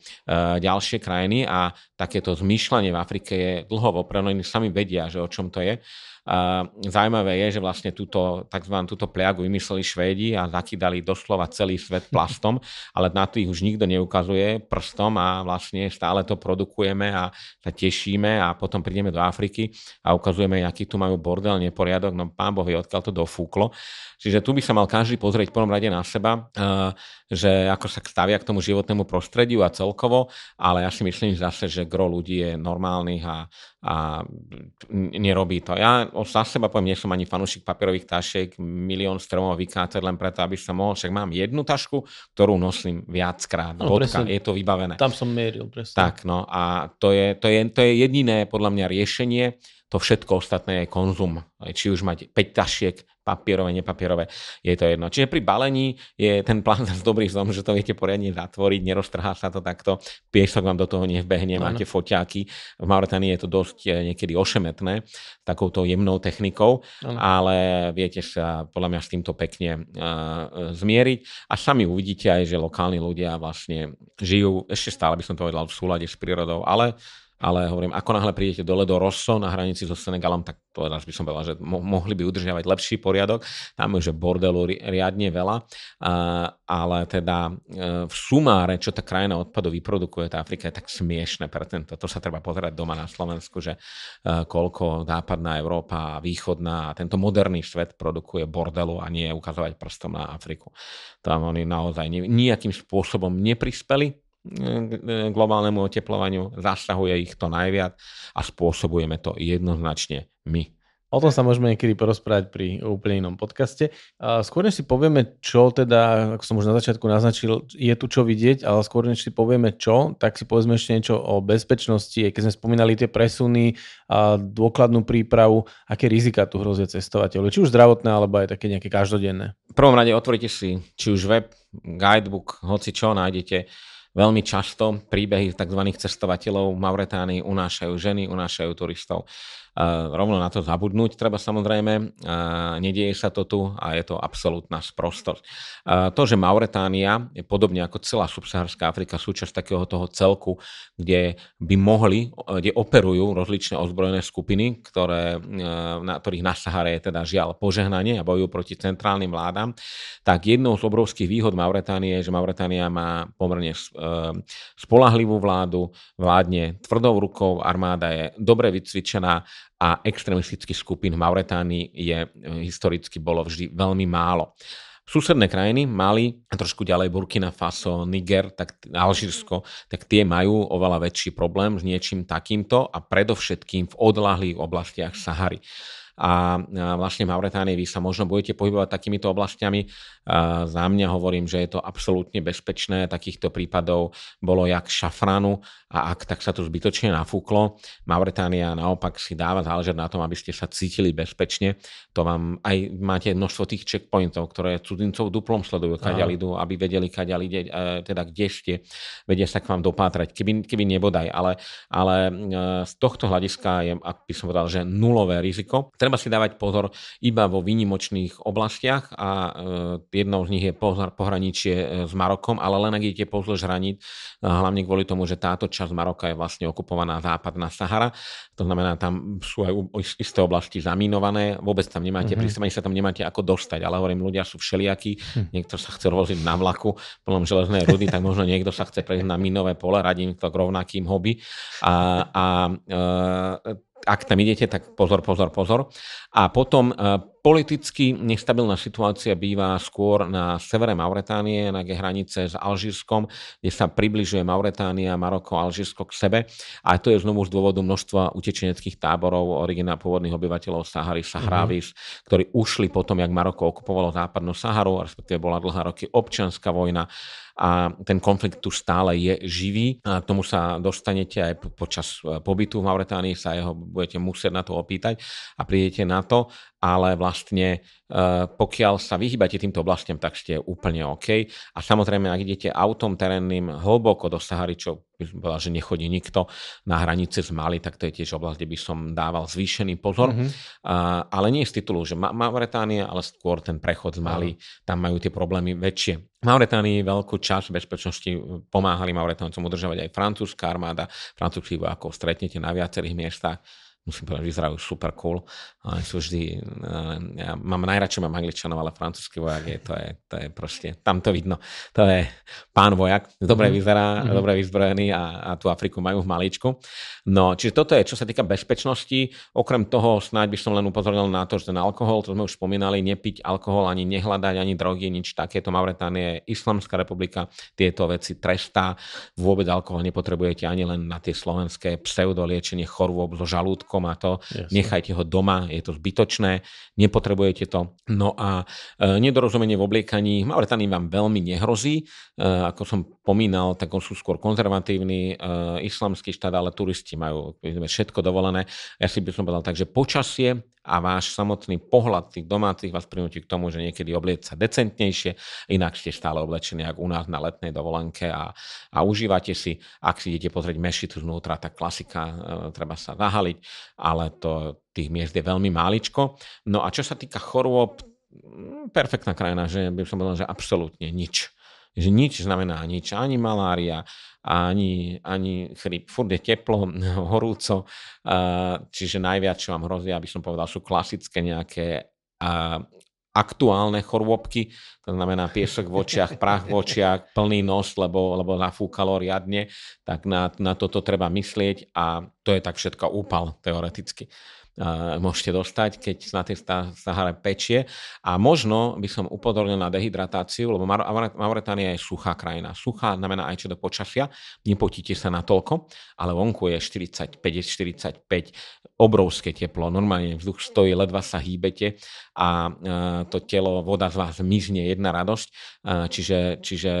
Speaker 2: ďalšie krajiny a takéto zmýšľanie v Afrike je dlho vopredo, oni sami vedia, že o čom to je. A zaujímavé je, že vlastne túto, tzv. túto pliagu vymysleli Švédi a zakydali doslova celý svet plastom, ale na to ich už nikto neukazuje prstom a vlastne stále to produkujeme a sa tešíme a potom prídeme do Afriky a ukazujeme, aký tu majú bordel, neporiadok, no pán Boh vie, odkiaľ to dofúklo. Čiže tu by sa mal každý pozrieť v prvom rade na seba, eh, že ako sa stavia k tomu životnému prostrediu a celkovo, ale ja si myslím zase, že gro ľudí je normálnych a, a nerobí to. Ja za seba poviem, nie som ani fanúšik papierových tašiek, milión stromov vykácať len preto, aby som mohol, však mám jednu tašku, ktorú nosím viackrát. No, Bodka, je to vybavené.
Speaker 3: Tam som mieril, presne.
Speaker 2: Tak, no a to je, to je, to je jediné podľa mňa riešenie to všetko ostatné je konzum. Či už mať 5 tašiek, papierové, nepapierové, je to jedno. Čiže pri balení je ten plán z dobrý zom, že to viete poriadne zatvoriť, neroztrhá sa to takto, piesok vám do toho nevbehne, máte foťáky. V Mauretánii je to dosť eh, niekedy ošemetné takouto jemnou technikou, ano. ale viete sa podľa mňa s týmto pekne uh, zmieriť a sami uvidíte aj, že lokálni ľudia vlastne žijú, ešte stále by som to povedal, v súlade s prírodou, ale ale hovorím, ako náhle prídete dole do Rosso na hranici so Senegalom, tak povedal by som povedal, že mo- mohli by udržiavať lepší poriadok. Tam je že bordelu ri- riadne veľa, a, ale teda e, v sumáre, čo tá krajina odpadu vyprodukuje, tá Afrika je tak smiešne percento. To sa treba pozerať doma na Slovensku, že e, koľko západná Európa východná a tento moderný svet produkuje bordelu a nie ukazovať prstom na Afriku. Tam oni naozaj nejakým spôsobom neprispeli globálnemu oteplovaniu, zasahuje ich to najviac a spôsobujeme to jednoznačne my.
Speaker 3: O tom sa môžeme niekedy porozprávať pri úplne inom podcaste. Skôr než si povieme, čo teda, ako som už na začiatku naznačil, je tu čo vidieť, ale skôr než si povieme čo, tak si povedzme ešte niečo o bezpečnosti. Keď sme spomínali tie presuny, a dôkladnú prípravu, aké rizika tu hrozia cestovateľov, či už zdravotné, alebo aj také nejaké každodenné.
Speaker 2: V prvom rade otvorite si či už web, guidebook, hoci čo nájdete Veľmi často príbehy tzv. cestovateľov v Mauretánii unášajú ženy, unášajú turistov rovno na to zabudnúť treba samozrejme. Nedieje sa to tu a je to absolútna sprostosť. To, že Mauretánia je podobne ako celá subsaharská Afrika súčasť takého toho celku, kde by mohli, kde operujú rozličné ozbrojené skupiny, ktoré, na ktorých na Sahare je teda žiaľ požehnanie a bojujú proti centrálnym vládam, tak jednou z obrovských výhod Mauretánie je, že Mauretánia má pomerne spolahlivú vládu, vládne tvrdou rukou, armáda je dobre vycvičená a extremistických skupín v Mauretánii je e, historicky bolo vždy veľmi málo. Susedné krajiny, Mali a trošku ďalej Burkina Faso, Niger, tak Alžírsko, tak tie majú oveľa väčší problém s niečím takýmto a predovšetkým v odlahlých oblastiach Sahary a vlastne v Mauretánii vy sa možno budete pohybovať takýmito oblastiami. Za mňa hovorím, že je to absolútne bezpečné. Takýchto prípadov bolo jak šafranu a ak tak sa to zbytočne nafúklo. Mauretánia naopak si dáva záležať na tom, aby ste sa cítili bezpečne. To vám aj máte množstvo tých checkpointov, ktoré cudzincov duplom sledujú, kaďal idú, aby vedeli, kaďal ide, teda kde ste, vedia sa k vám dopátrať, keby, keby nebodaj. Ale, ale e, z tohto hľadiska je, ak by som povedal, že nulové riziko Treba si dávať pozor iba vo výnimočných oblastiach a e, jednou z nich je pohraničie e, s Marokom, ale len ak idete pozdĺž hraníc, hlavne kvôli tomu, že táto časť Maroka je vlastne okupovaná západná Sahara, to znamená, tam sú aj isté oblasti zaminované, vôbec tam nemáte, mm-hmm. pri sa tam nemáte ako dostať, ale hovorím, ľudia sú všelijakí, hm. niekto sa chce voziť na vlaku plnom železnej rudy, tak možno niekto sa chce prejsť na minové pole, radím to k rovnakým hobby. A, a e, ak tam idete, tak pozor, pozor, pozor. A potom e, politicky nestabilná situácia býva skôr na severe Mauretánie, na hranice s Alžírskom, kde sa približuje Mauretánia, Maroko, Alžírsko k sebe. A to je znovu z dôvodu množstva utečeneckých táborov originál pôvodných obyvateľov Sahary, Sahravis, mm-hmm. ktorí ušli potom, jak Maroko okupovalo západnú Saharu, respektíve bola dlhá roky občianská vojna a ten konflikt tu stále je živý. A k tomu sa dostanete aj počas e, pobytu v Mauretánii, sa jeho budete musieť na to opýtať a prídete na to, ale vlastne e, pokiaľ sa vyhýbate týmto oblastiam, tak ste úplne OK. A samozrejme, ak idete autom terénnym hlboko do Sahary, čo by som povedal, že nechodí nikto na hranice z Mali, tak to je tiež oblasť, kde by som dával zvýšený pozor. Mm-hmm. Uh, ale nie z titulu, že Mauretánia, ale skôr ten prechod z Mali, tam majú tie problémy väčšie. Mauretánii veľkú časť bezpečnosti pomáhali Mauretáncom udržovať aj francúzska armáda, francúzských vojakov stretnete na viacerých miestach musím povedať, vyzerajú super cool. Ale sú vždy, eh, ja mám najradšej mám angličanov, ale francúzsky vojak je, to je, to je proste, tam to vidno. To je pán vojak, dobre mhm. vyzerá, mm-hmm. dobre vyzbrojený a, a tú Afriku majú v maličku. No, čiže toto je, čo sa týka bezpečnosti. Okrem toho, snáď by som len upozornil na to, že ten alkohol, to sme už spomínali, nepiť alkohol, ani nehľadať, ani drogy, nič takéto. Mauretánie je Islamská republika, tieto veci trestá. Vôbec alkohol nepotrebujete ani len na tie slovenské pseudoliečenie chorôb so žalúdkom a to. Jasne. Nechajte ho doma, je to zbytočné, nepotrebujete to. No a e, nedorozumenie v obliekaní, Mauretánii vám veľmi nehrozí. E, ako som pomínal, tak on sú skôr konzervatívny e, islamský štát, ale turisti majú všetko dovolené. Ja si by som povedal tak, že počasie a váš samotný pohľad tých domácich vás prinúti k tomu, že niekedy oblieť sa decentnejšie, inak ste stále oblečení ako u nás na letnej dovolenke a, a užívate si. Ak si idete pozrieť mešitu znútra, tak klasika, e, treba sa zahaliť, ale to tých miest je veľmi máličko. No a čo sa týka chorôb, mm, perfektná krajina, že by som povedal, že absolútne nič že nič znamená nič, ani malária, ani, ani chryp. Furt je teplo, horúco, čiže najviac, čo vám hrozí, aby som povedal, sú klasické nejaké aktuálne chorôbky, to znamená piesok v očiach, prach v očiach, plný nos, lebo, lebo nafúkalo riadne, tak na, na toto treba myslieť a to je tak všetko úpal teoreticky môžete dostať, keď na tej Sahare pečie. A možno by som upozornil na dehydratáciu, lebo Mauretánia je suchá krajina. Suchá znamená aj čo do počasia, nepotíte sa na toľko, ale vonku je 45, 45, obrovské teplo, normálne vzduch stojí, ledva sa hýbete a to telo, voda z vás mizne, jedna radosť, čiže, čiže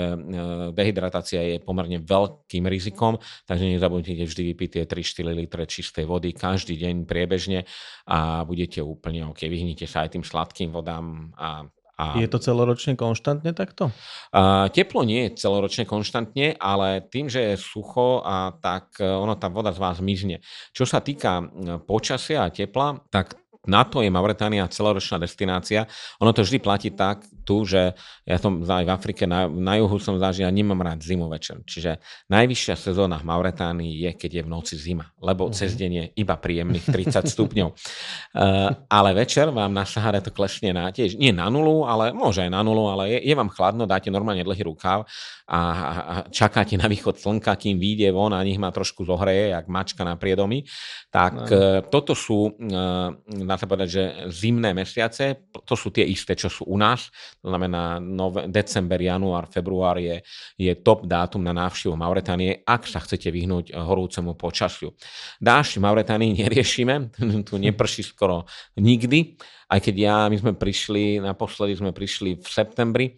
Speaker 2: dehydratácia je pomerne veľkým rizikom, takže nezabudnite vždy vypiť tie 3-4 litre čistej vody každý deň priebežne a budete úplne OK. Vyhnite sa aj tým sladkým vodám a
Speaker 3: a, je to celoročne konštantne takto?
Speaker 2: A, teplo nie je celoročne konštantne, ale tým, že je sucho, a tak e, ono tá voda z vás mizne. Čo sa týka počasia a tepla, tak na to je Mauretánia celoročná destinácia. Ono to vždy platí tak tu, že ja som aj v Afrike, na, na juhu som zažil, ja nemám rád zimu večer. Čiže najvyššia sezóna v Mauretánii je, keď je v noci zima, lebo uh-huh. cez deň je iba príjemných 30 stupňov. Uh, ale večer vám na Sahare to klesne na tiež, nie na nulu, ale môže aj na nulu, ale je, je vám chladno, dáte normálne dlhý rukáv a, a čakáte na východ slnka, kým vyjde von a nich ma trošku zohreje, jak mačka na priedomi. Tak no. uh, toto sú, uh, sa povedať, že zimné mesiace, to sú tie isté, čo sú u nás to znamená nove, december, január, február je, je top dátum na návštevu Mauretánie, ak sa chcete vyhnúť horúcemu počasiu. Dáš v Mauretánii neriešime, tu neprší skoro nikdy, aj keď ja, my sme prišli, naposledy sme prišli v septembri,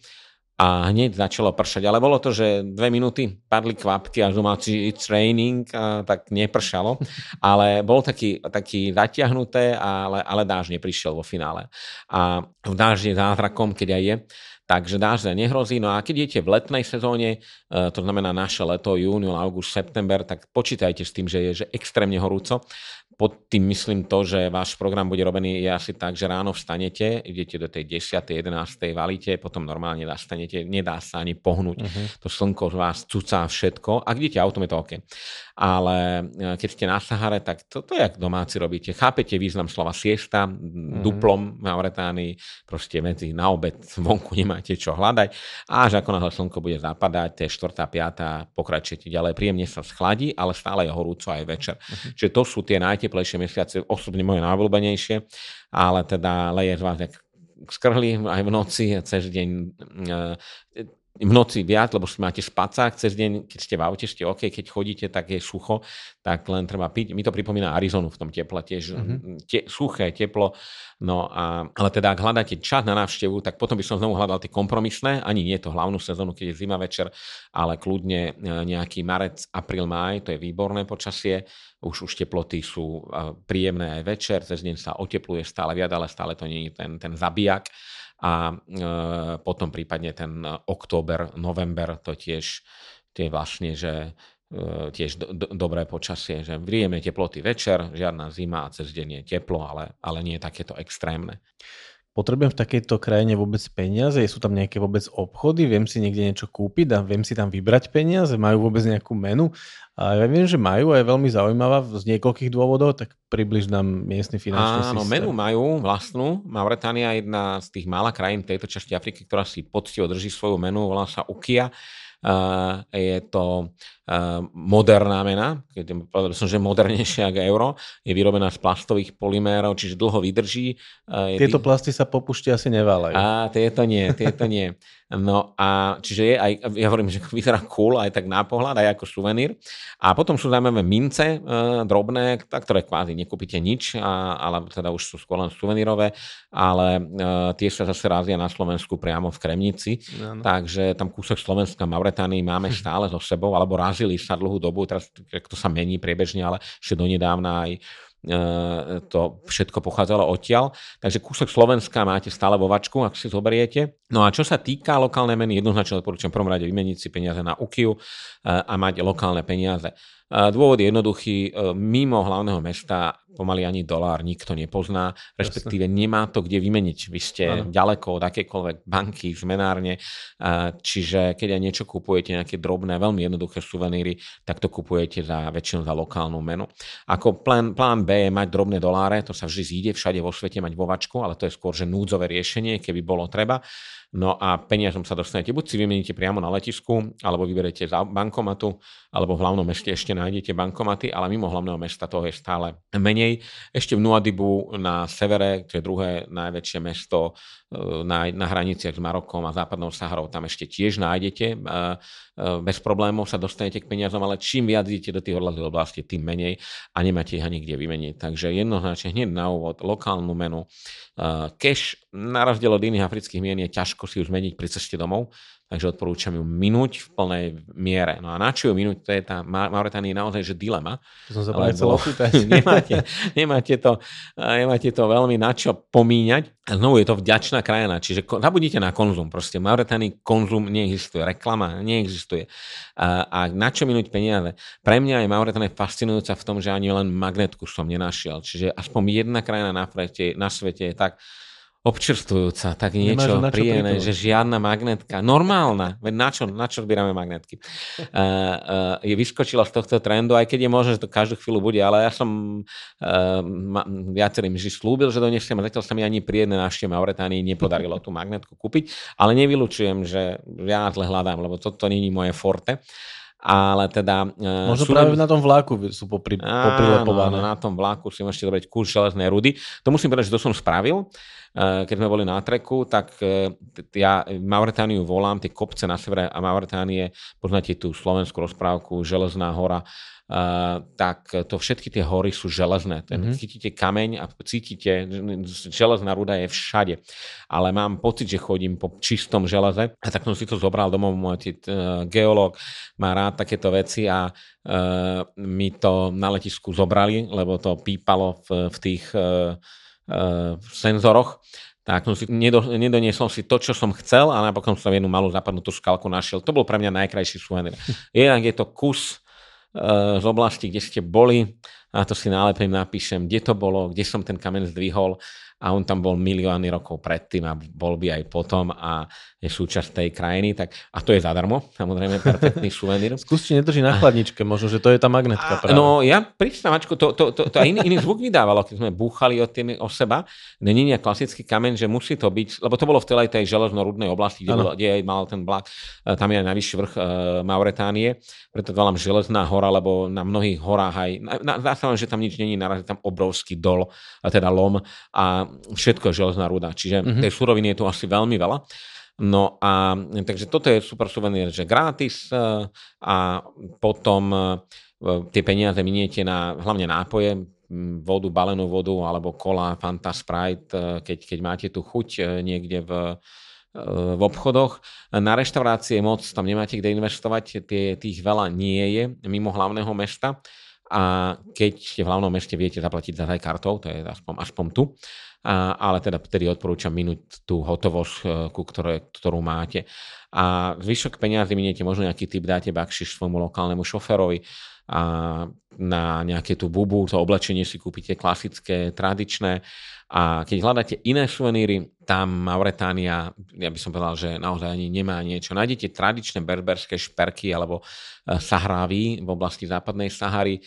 Speaker 2: a hneď začalo pršať. Ale bolo to, že dve minúty padli kvapky a domáci it's raining, a tak nepršalo. Ale bol taký, taký zatiahnuté, ale, ale dáž neprišiel vo finále. A dáž je zázrakom, keď aj je. Takže dážď nehrozí. No a keď idete v letnej sezóne, e, to znamená naše leto, júniu, august, september, tak počítajte s tým, že je že extrémne horúco pod tým myslím to, že váš program bude robený je asi tak, že ráno vstanete, idete do tej 10. 11. valíte, potom normálne nastanete, nedá sa ani pohnúť. Uh-huh. To slnko z vás cucá všetko. Ak idete autom, je to OK. Ale e, keď ste na Sahare, tak to, to jak domáci robíte. Chápete význam slova siesta, uh-huh. duplom v Mauretánii, proste medzi na obed vonku nemáte čo hľadať. A až ako náhle slnko bude zapadať, to je 4. 5. pokračujete ďalej. Príjemne sa schladí, ale stále je horúco aj večer. Uh-huh. Čiže to sú tie najte najteplejšie mesiace, osobne moje najobľúbenejšie, ale teda leje z vás jak skrhli aj v noci a cez deň e, v noci viac, lebo si máte spacák cez deň, keď ste v aute, ste OK, keď chodíte, tak je sucho, tak len treba piť. Mi to pripomína Arizonu v tom teple tiež. Mm-hmm. Te, suché, teplo. No a, ale teda ak hľadáte čas na návštevu, tak potom by som znovu hľadal tie kompromisné, ani nie to hlavnú sezónu, keď je zima večer, ale kľudne e, nejaký marec, apríl, máj, to je výborné počasie. Už, už teploty sú e, príjemné aj večer, cez deň sa otepluje stále viac, ale stále to nie je ten, ten zabijak a e, potom prípadne ten október, november, to tiež tie vlastne, že e, tiež do, do, dobré počasie, že príjemné teploty večer, žiadna zima a cez deň je teplo, ale, ale nie je takéto extrémne.
Speaker 3: Potrebujem v takejto krajine vôbec peniaze? Sú tam nejaké vôbec obchody? Viem si niekde niečo kúpiť a viem si tam vybrať peniaze? Majú vôbec nejakú menu? A ja viem, že majú a je veľmi zaujímavá z niekoľkých dôvodov, tak približ nám miestny finančný
Speaker 2: Áno,
Speaker 3: systém.
Speaker 2: menu majú vlastnú. Mauretánia je jedna z tých mála krajín tejto časti Afriky, ktorá si poctivo drží svoju menu, volá sa Ukia. Uh, je to moderná mena, keď povedal som, že modernejšia ako euro, je vyrobená z plastových polymérov, čiže dlho vydrží.
Speaker 3: Uh, tieto plasty sa po pušti asi neváľajú.
Speaker 2: A tieto nie, tieto nie. No a čiže je aj, ja hovorím, že vyzerá cool aj tak na pohľad, aj ako suvenír. A potom sú zaujímavé mince e, drobné, ktoré kvázi nekúpite nič, a, ale teda už sú skôr len suvenírové, ale e, tie sa zase rázia na Slovensku priamo v Kremnici. Ano. Takže tam kúsok Slovenska, Mauretánii máme stále so sebou, alebo razili sa dlhú dobu, teraz to sa mení priebežne, ale ešte donedávna aj E, to všetko pochádzalo odtiaľ. Takže kúsok Slovenska máte stále vo vačku, ak si zoberiete. No a čo sa týka lokálnej meny, jednoznačne odporúčam prvom rade vymeniť si peniaze na UKIU e, a mať lokálne peniaze. Dôvod je jednoduchý, e, mimo hlavného mesta pomaly ani dolár nikto nepozná, respektíve nemá to kde vymeniť. Vy ste ano. ďaleko od akékoľvek banky, zmenárne, čiže keď aj niečo kupujete, nejaké drobné, veľmi jednoduché suveníry, tak to kupujete za väčšinu za lokálnu menu. Ako plán, plán B je mať drobné doláre, to sa vždy zíde všade vo svete mať vovačku, ale to je skôr, že núdzové riešenie, keby bolo treba. No a peniazom sa dostanete, buď si vymeníte priamo na letisku, alebo vyberete z bankomatu, alebo v hlavnom meste ešte nájdete bankomaty, ale mimo hlavného mesta toho je stále menej. Ešte v Nuadibu na severe, to je druhé najväčšie mesto na, na hraniciach s Marokom a západnou Saharou, tam ešte tiež nájdete. E, e, bez problémov sa dostanete k peniazom, ale čím viac idete do tých odlahlých oblastí, tým menej a nemáte ich ani kde vymeniť. Takže jednoznačne hneď na úvod lokálnu menu. Cash na rozdiel od iných afrických mien je ťažko si ju zmeniť pri ceste domov, takže odporúčam ju minúť v plnej miere. No a na čo ju minúť, to je tá Mauretánia naozaj že dilema.
Speaker 3: To som sa lebo
Speaker 2: nemáte, nemáte, to, nemáte to veľmi na čo pomíňať. A znovu je to vďačná krajina, čiže zabudnite na konzum. Proste v Mauretánii konzum neexistuje, reklama neexistuje. A, a na čo minúť peniaze? Pre mňa je Mauretánia fascinujúca v tom, že ani len magnetku som nenašiel. Čiže aspoň jedna krajina na, svete, na svete je tak občerstvujúca, tak niečo príjemné, že žiadna magnetka, normálna, veď na čo, na čo zbierame magnetky, uh, uh, je vyskočila z tohto trendu, aj keď je možné, že to každú chvíľu bude, ale ja som uh, ma, viacerým že slúbil, že donesiem a zatiaľ sa mi ani pri jednej návšteve Mauretánii nepodarilo tú magnetku kúpiť, ale nevylučujem, že ja zle hľadám, lebo toto není moje forte ale teda...
Speaker 3: Možno sú práve na tom vláku sú popri, poprilepované.
Speaker 2: Áno, na tom vláku si môžete dobrať kus železnej rudy. To musím povedať, že to som spravil. Eh, keď sme boli na treku, tak eh, ja Mauritániu volám, tie kopce na severe a Mauritánie, poznáte tú slovenskú rozprávku Železná hora, Uh, tak to všetky tie hory sú železné. Ten, mm-hmm. Chytíte kameň a cítite, železná ruda je všade. Ale mám pocit, že chodím po čistom železe a tak som si to zobral domov. Môj uh, geológ má rád takéto veci a uh, mi to na letisku zobrali, lebo to pípalo v, v tých uh, senzoroch, tak som si, nedo, nedoniesol si to, čo som chcel a napokon som jednu malú zapadnutú skalku našiel. To bol pre mňa najkrajší suvenír. Jednak je to kus z oblasti, kde ste boli, a to si nálepím napíšem, kde to bolo, kde som ten kamen zdvihol a on tam bol milióny rokov predtým a bol by aj potom a je súčasť tej krajiny, tak, a to je zadarmo, samozrejme, perfektný suvenír.
Speaker 3: Skúste nedrží na chladničke, možno, že to je tá magnetka.
Speaker 2: Práve. No ja pristávačku, to, to, to, to aj iný, iný zvuk vydávalo, keď sme búchali o, tým, o seba. Není nejak klasický kameň, že musí to byť, lebo to bolo v celej tej železno-rudnej oblasti, kde, bolo, kde mal ten blak, e, tam je aj najvyšší vrch uh, Mauretánie, preto to volám železná hora, lebo na mnohých horách aj, na, na, na, že tam nič není, narazí tam obrovský dol, teda lom a všetko je železná ruda. Čiže mm-hmm. tej suroviny je tu asi veľmi veľa. No a takže toto je super suvenír, že gratis e, a potom e, tie peniaze miniete na hlavne nápoje, vodu, balenú vodu alebo kola, Fanta, Sprite, e, keď, keď máte tu chuť niekde v, v obchodoch. Na reštaurácie moc tam nemáte kde investovať, tie, tých veľa nie je mimo hlavného mesta a keď ste v hlavnom meste, viete zaplatiť za aj kartou, to je aspoň, aspoň tu, a, ale teda vtedy odporúčam minúť tú hotovosť, e, ku ktoré, ktorú máte. A zvyšok peniazy miniete, možno nejaký typ dáte bakšiš svojmu lokálnemu šoferovi, a na nejaké tú bubu, to oblečenie si kúpite klasické, tradičné a keď hľadáte iné suveníry, tam Mauretánia, ja by som povedal, že naozaj ani nemá niečo. Nájdete tradičné berberské šperky alebo e, sahrávy v oblasti západnej Sahary, e,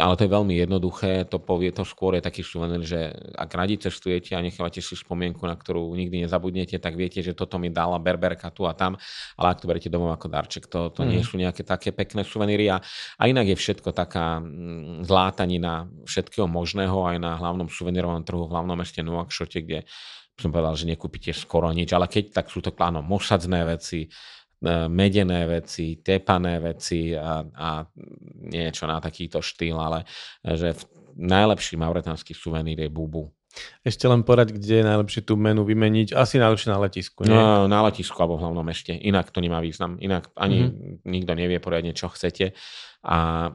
Speaker 2: ale to je veľmi jednoduché, to povie to skôr je taký suvenír, že ak radi cestujete a nechávate si spomienku, na ktorú nikdy nezabudnete, tak viete, že toto mi dala berberka tu a tam, ale ak to berete domov ako darček, to, to mm. nie sú nejaké také pekné suveníry a, a inak je všetko taká mm, zlátanina všetkého možného aj na hlavnom suvenírovom trhu v hlavnom meste Nuakšote, kde som povedal, že nekúpite skoro nič, ale keď tak sú to áno, mosadzné veci, medené veci, tepané veci a, a niečo na takýto štýl, ale že v najlepší mauretánsky suvenír je bubu.
Speaker 3: Ešte len porať, kde je najlepšie tú menu vymeniť. Asi najlepšie na letisku, nie?
Speaker 2: No, na letisku alebo v hlavnom meste. Inak to nemá význam. Inak ani mm-hmm. nikto nevie poriadne, čo chcete a e,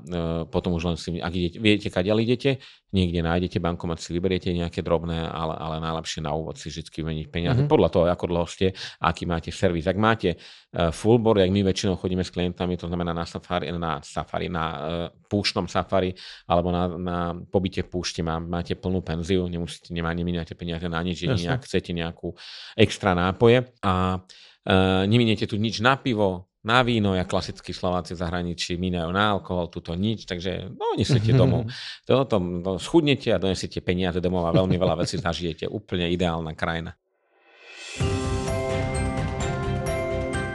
Speaker 2: potom už len si, ak idete, viete, kadiaľ idete, niekde nájdete bankomat, si vyberiete nejaké drobné, ale, ale najlepšie na úvod si vždy vymeniť peniaze. Mm-hmm. Podľa toho, ako dlho ste, aký máte servis. Ak máte uh, full board, jak my väčšinou chodíme s klientami, to znamená na safari, na, safari, na uh, púšnom safari alebo na, na pobyte v púšti má, máte plnú penziu, nemusíte, nemá, nemíňate peniaze na nič, nejak chcete nejakú extra nápoje a uh, neminiete tu nič na pivo, na víno, ja klasickí Slováci v zahraničí minajú na alkohol, tuto nič, takže no, nesiete domov. To, to, to schudnete a donesiete peniaze domov a veľmi veľa vecí zažijete. Úplne ideálna krajina.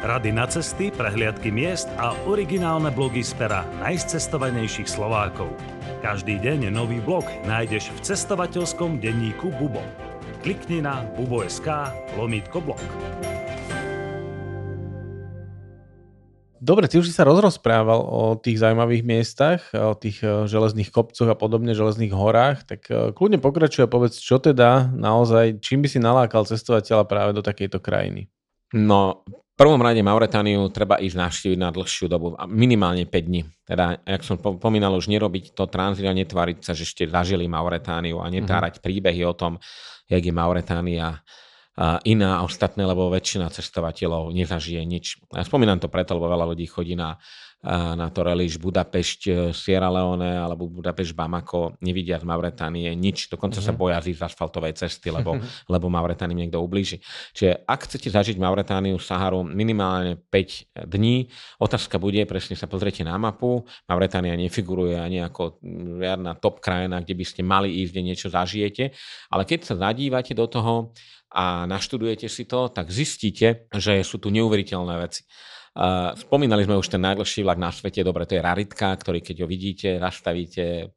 Speaker 5: Rady na cesty, prehliadky miest a originálne blogy z pera najcestovanejších Slovákov. Každý deň nový blog nájdeš v cestovateľskom denníku Bubo. Klikni na bubo.sk lomítko blog.
Speaker 3: Dobre, ty už si sa rozrozprával o tých zaujímavých miestach, o tých e, železných kopcoch a podobne, železných horách, tak e, kľudne pokračuje a povedz, čo teda naozaj, čím by si nalákal cestovateľa práve do takejto krajiny?
Speaker 2: No, v prvom rade Mauretániu treba ísť navštíviť na dlhšiu dobu, minimálne 5 dní. Teda, jak som pomínal, už nerobiť to tranzit a netvariť sa, že ste zažili Mauretániu a netárať mm-hmm. príbehy o tom, jak je Mauretánia iná a ostatné, lebo väčšina cestovateľov nezažije nič. Ja spomínam to preto, lebo veľa ľudí chodí na, na to reliš Budapešť, e, Sierra Leone alebo Budapešť Bamako, nevidia z Mauretánie nič, dokonca mm-hmm. sa mhm. boja z asfaltovej cesty, lebo, lebo Mauretánii niekto ublíži. Čiže ak chcete zažiť Mauretániu, Saharu minimálne 5 dní, otázka bude, presne sa pozrite na mapu, Mauretánia nefiguruje ani ako žiadna top krajina, kde by ste mali ísť, kde niečo zažijete, ale keď sa zadívate do toho, a naštudujete si to, tak zistíte, že sú tu neuveriteľné veci. Spomínali sme už ten najdlhší vlak na svete, dobre, to je raritka, ktorý keď ho vidíte, nastavíte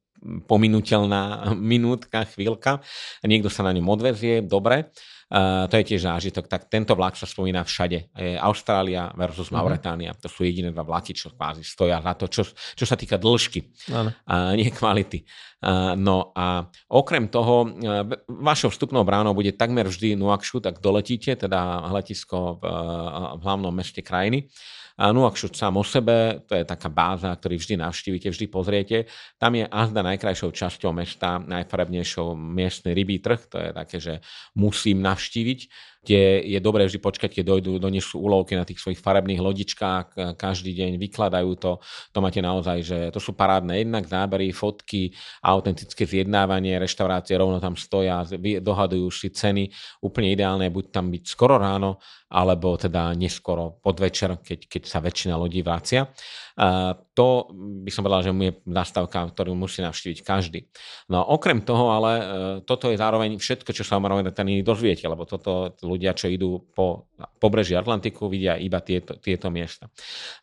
Speaker 2: pominuteľná minútka, chvíľka. Niekto sa na ňom odvezie, dobre. Uh, to je tiež zážitok. Tak tento vlak sa spomína všade. Je Austrália versus mhm. Mauretánia. Mm-hmm. To sú jediné dva vlaky, čo kvázi stoja za to, čo, čo sa týka dĺžky, uh, nie kvality. Uh, no a okrem toho, uh, vašou vstupnou bránou bude takmer vždy Nuakšu, tak doletíte, teda letisko v, uh, v hlavnom meste krajiny. Nuakšut sám o sebe, to je taká báza, ktorý vždy navštívite, vždy pozriete. Tam je azda najkrajšou časťou mesta, najfarebnejšou miestny rybí trh, to je také, že musím navštíviť. Kde je dobré vždy počkať, keď dojdú, donesú úlovky na tých svojich farebných lodičkách, každý deň vykladajú to. To máte naozaj, že to sú parádne jednak zábery, fotky, autentické zjednávanie, reštaurácie rovno tam stoja, dohadujú si ceny. Úplne ideálne buď tam byť skoro ráno, alebo teda neskoro podvečer, keď, keď sa väčšina ľudí vracia. A to by som povedal, že je zastávka, ktorú musí navštíviť každý. No okrem toho, ale e, toto je zároveň všetko, čo sa o Mauretánii dozviete, lebo toto ľudia, čo idú po pobreží Atlantiku, vidia iba tieto, tieto miesta.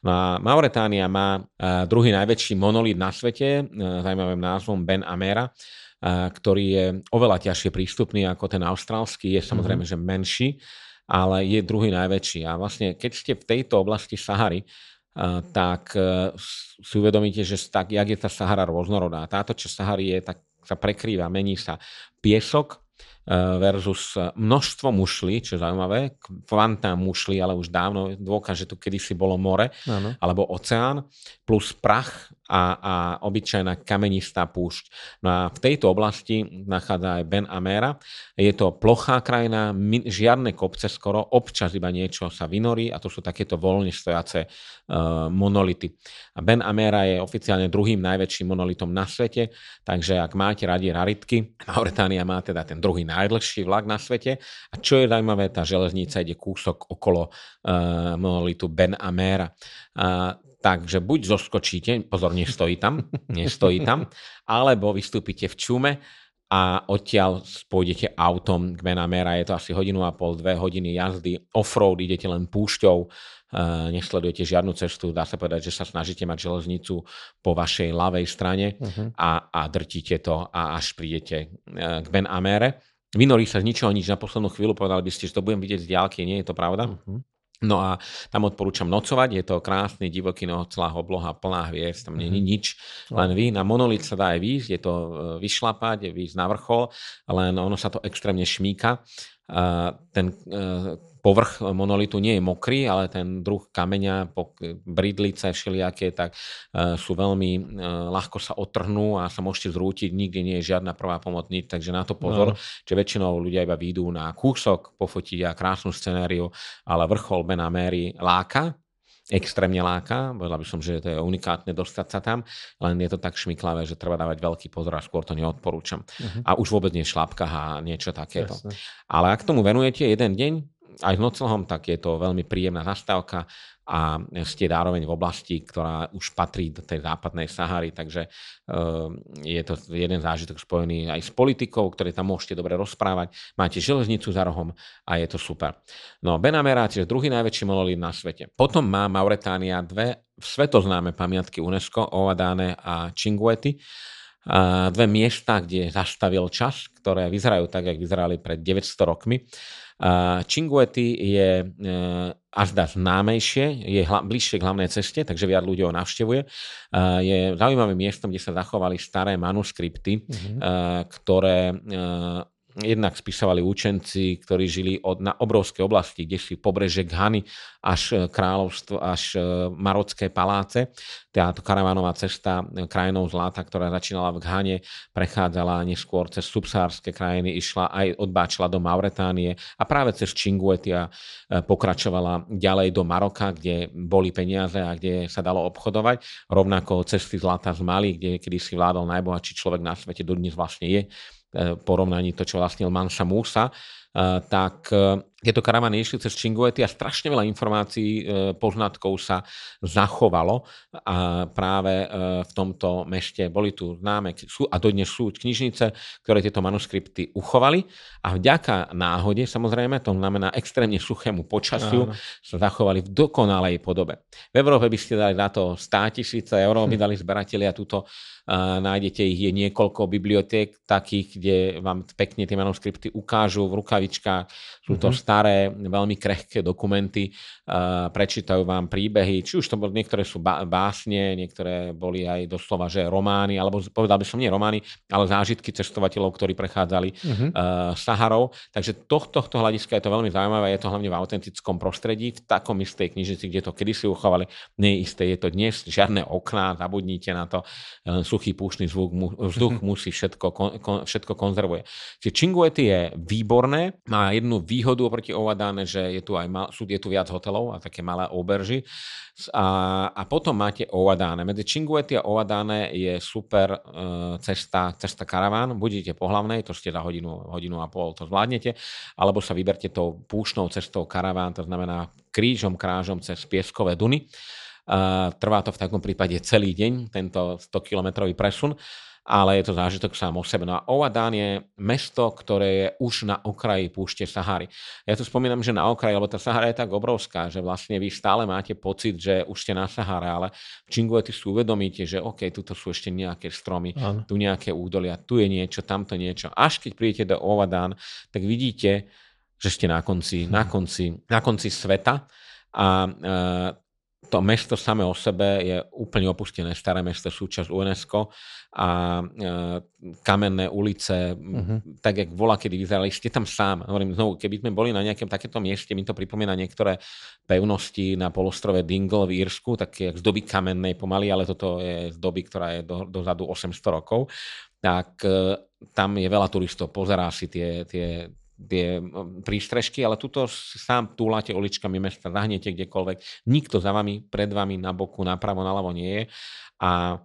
Speaker 2: No a Mauretánia má e, druhý najväčší monolit na svete, e, zaujímavým názvom Ben Amera, ktorý je oveľa ťažšie prístupný ako ten austrálsky, je samozrejme, mm-hmm. že menší ale je druhý najväčší. A vlastne, keď ste v tejto oblasti Sahary, tak e, si uvedomíte, že tak, jak je tá Sahara rôznorodá. Táto časť Sahary je, tak sa prekrýva, mení sa piesok, e, versus množstvo mušlí, čo je zaujímavé, kvanta mušlí, ale už dávno dôkaz, že tu kedysi bolo more ano. alebo oceán, plus prach a, a obyčajná kamenistá púšť. No a v tejto oblasti nachádza aj Ben Amera. Je to plochá krajina, žiadne kopce skoro, občas iba niečo sa vynorí a to sú takéto voľne stojace uh, monolity. A Ben Amera je oficiálne druhým najväčším monolitom na svete, takže ak máte radi raritky, Mauretánia má teda ten druhý najdlhší vlak na svete. A čo je zaujímavé, tá železnica ide kúsok okolo uh, monolitu Ben Amera. Uh, Takže buď zoskočíte, pozor, nestojí tam, nestojí tam, alebo vystúpite v čume a odtiaľ pôjdete autom k Benamera, je to asi hodinu a pol, dve hodiny jazdy, offroad, idete len púšťou, uh, nesledujete žiadnu cestu, dá sa povedať, že sa snažíte mať železnicu po vašej ľavej strane uh-huh. a, a drtíte to a až prídete uh, k Ben Amere. Vynorí sa z ničoho nič na poslednú chvíľu, povedali by ste, že to budem vidieť z diálky, nie je to pravda? Uh-huh. No a tam odporúčam nocovať, je to krásny divoký noc, celá obloha plná hviezd, tam je mhm. nič, len vy, na monolit sa dá aj výjsť, je to e, vyšlapať, výjsť na vrchol, len ono sa to extrémne šmíka. Ten e, povrch monolitu nie je mokrý, ale ten druh kameňa, bridlice všelijaké, tak uh, sú veľmi, uh, ľahko sa otrhnú a sa môžete zrútiť, nikde nie je žiadna prvá pomoc, nič, takže na to pozor, no. že väčšinou ľudia iba výjdú na kúsok, pofotiť a krásnu scenériu, ale vrchol Benaméry láka, extrémne láka, povedal by som, že to je unikátne dostať sa tam, len je to tak šmiklavé, že treba dávať veľký pozor a skôr to neodporúčam. Uh-huh. A už vôbec nie v šlapkách a niečo takéto. Jasne. Ale ak tomu venujete jeden deň, aj s nocelhom, tak je to veľmi príjemná zastávka a ste zároveň v oblasti, ktorá už patrí do tej západnej Sahary, takže uh, je to jeden zážitok spojený aj s politikou, ktoré tam môžete dobre rozprávať. Máte železnicu za rohom a je to super. No Benamera, čiže druhý najväčší monolit na svete. Potom má Mauretánia dve svetoznáme pamiatky UNESCO, Ovadáne a Chinguety. Dve miesta, kde zastavil čas, ktoré vyzerajú tak, ako vyzerali pred 900 rokmi. Cinguetti je až e, dá známejšie, je hla, bližšie k hlavnej ceste, takže viac ľudí ho navštevuje. Je zaujímavým miestom, kde sa zachovali staré manuskripty, mm-hmm. ktoré jednak spisovali učenci, ktorí žili od, na obrovskej oblasti, kde si pobreže Ghany až e, kráľovstvo, až e, marocké paláce. Táto karavánová cesta e, krajinou zlata, ktorá začínala v Ghane, prechádzala neskôr cez subsárske krajiny, išla aj odbáčila do Mauretánie a práve cez Činguetia pokračovala ďalej do Maroka, kde boli peniaze a kde sa dalo obchodovať. Rovnako cesty zlata z Mali, kde kedy si vládol najbohatší človek na svete, dodnes vlastne je porovnaní to, čo vlastnil Mansa Musa, e, tak e, tieto karavany išli cez Činguety a strašne veľa informácií, poznatkov sa zachovalo a práve v tomto mešte boli tu známe a dodnes sú knižnice, ktoré tieto manuskripty uchovali a vďaka náhode, samozrejme, to znamená extrémne suchému počasiu, Áno. sa zachovali v dokonalej podobe. V Európe by ste dali na to 100 tisíce eur, by hm. dali zberatelia túto nájdete ich, je niekoľko bibliotek takých, kde vám pekne tie manuskripty ukážu v rukavičkách. Sú to mm-hmm. Staré, veľmi krehké dokumenty, prečítajú vám príbehy, či už to boli, niektoré sú básne, niektoré boli aj doslova, že romány, alebo povedal by som nie romány, ale zážitky cestovateľov, ktorí prechádzali mm-hmm. Saharou. Takže tohto, tohto hľadiska je to veľmi zaujímavé, je to hlavne v autentickom prostredí, v takom istej knižnici, kde to kedysi uchovali, nie je isté, je to dnes, žiadne okná, zabudnite na to, sú suchý púšny zvuk, vzduch mhm. musí všetko, kon, všetko konzervuje. Čiže Chinguety je výborné. Má jednu výhodu oproti Ovadáne, že je tu, aj mal, sú, je tu viac hotelov a také malé oberži. A, a potom máte Ovadáne. Medzi Cinguetti a Ovadáne je super uh, cesta, cesta karaván. Budete po hlavnej, to ste za hodinu, hodinu a pol to zvládnete, alebo sa vyberte tou púšnou cestou karaván, to znamená krížom, krážom cez Pieskové Duny. Uh, trvá to v takom prípade celý deň, tento 100-kilometrový presun ale je to zážitok sám o sebe. No a Oadán je mesto, ktoré je už na okraji púšte Sahary. Ja tu spomínam, že na okraji, lebo tá Sahara je tak obrovská, že vlastne vy stále máte pocit, že už ste na Sahare, ale v Čingueti si uvedomíte, že OK, tuto sú ešte nejaké stromy, ano. tu nejaké údolia, tu je niečo, tamto niečo. Až keď prídete do Ovadán, tak vidíte, že ste na konci, na konci, na konci sveta a e, to mesto samé o sebe je úplne opustené, staré mesto, súčasť UNESCO a e, kamenné ulice, uh-huh. tak jak volá, kedy vyzerali, ste tam sám. Hovorím znovu, keby sme boli na nejakom takéto mieste, mi to pripomína niektoré pevnosti na polostrove Dingle v Írsku, tak jak z doby kamennej pomaly, ale toto je z doby, ktorá je do, dozadu 800 rokov, tak e, tam je veľa turistov, pozerá si tie, tie, tie prístrežky, ale tuto sám túlate uličkami mesta, zahnete kdekoľvek, nikto za vami, pred vami, na boku, napravo, naľavo nie je a e,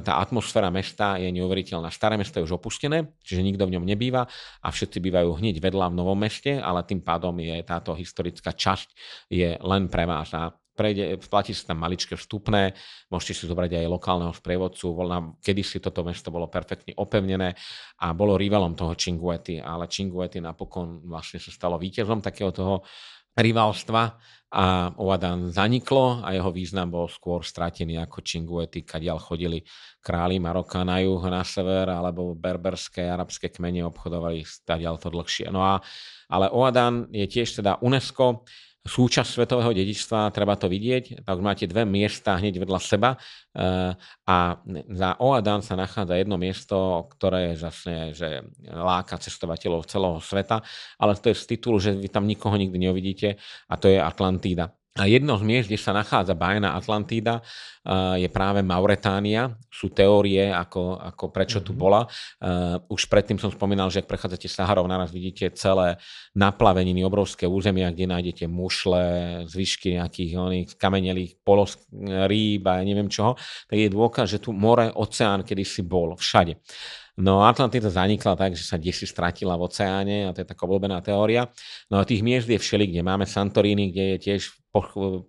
Speaker 2: tá atmosféra mesta je neuveriteľná. Staré mesto je už opustené, čiže nikto v ňom nebýva a všetci bývajú hneď vedľa v novom meste, ale tým pádom je táto historická časť je len pre vás. A prejde, platí sa tam maličké vstupné, môžete si zobrať aj lokálneho sprievodcu, kedy si toto mesto bolo perfektne opevnené a bolo rivalom toho Cinguetti, ale Cinguetti napokon vlastne sa stalo víťazom takého toho rivalstva a Oadan zaniklo a jeho význam bol skôr stratený ako Činguety, kadiaľ chodili králi Maroka na juh, na sever, alebo berberské, arabské kmene obchodovali stadiaľ to dlhšie. No a, ale Oadan je tiež teda UNESCO, súčasť svetového dedičstva, treba to vidieť. Tak máte dve miesta hneď vedľa seba eh, a za Oadan sa nachádza jedno miesto, ktoré je zase, že láka cestovateľov celého sveta, ale to je z titulu, že vy tam nikoho nikdy neuvidíte a to je Atlantída. A jedno z miest, kde sa nachádza bajná Atlantída, je práve Mauretánia. Sú teórie, ako, ako prečo tu mhm. bola. Už predtým som spomínal, že ak prechádzate Saharov, naraz vidíte celé naplaveniny, obrovské územia, kde nájdete mušle, zvyšky nejakých oných kamenelých polos, rýb a neviem čoho. Tak je dôkaz, že tu more, oceán kedysi bol všade. No Atlantida zanikla tak, že sa desi stratila v oceáne a to je taká obľúbená teória. No a tých miest je všeli, kde máme Santorini, kde je tiež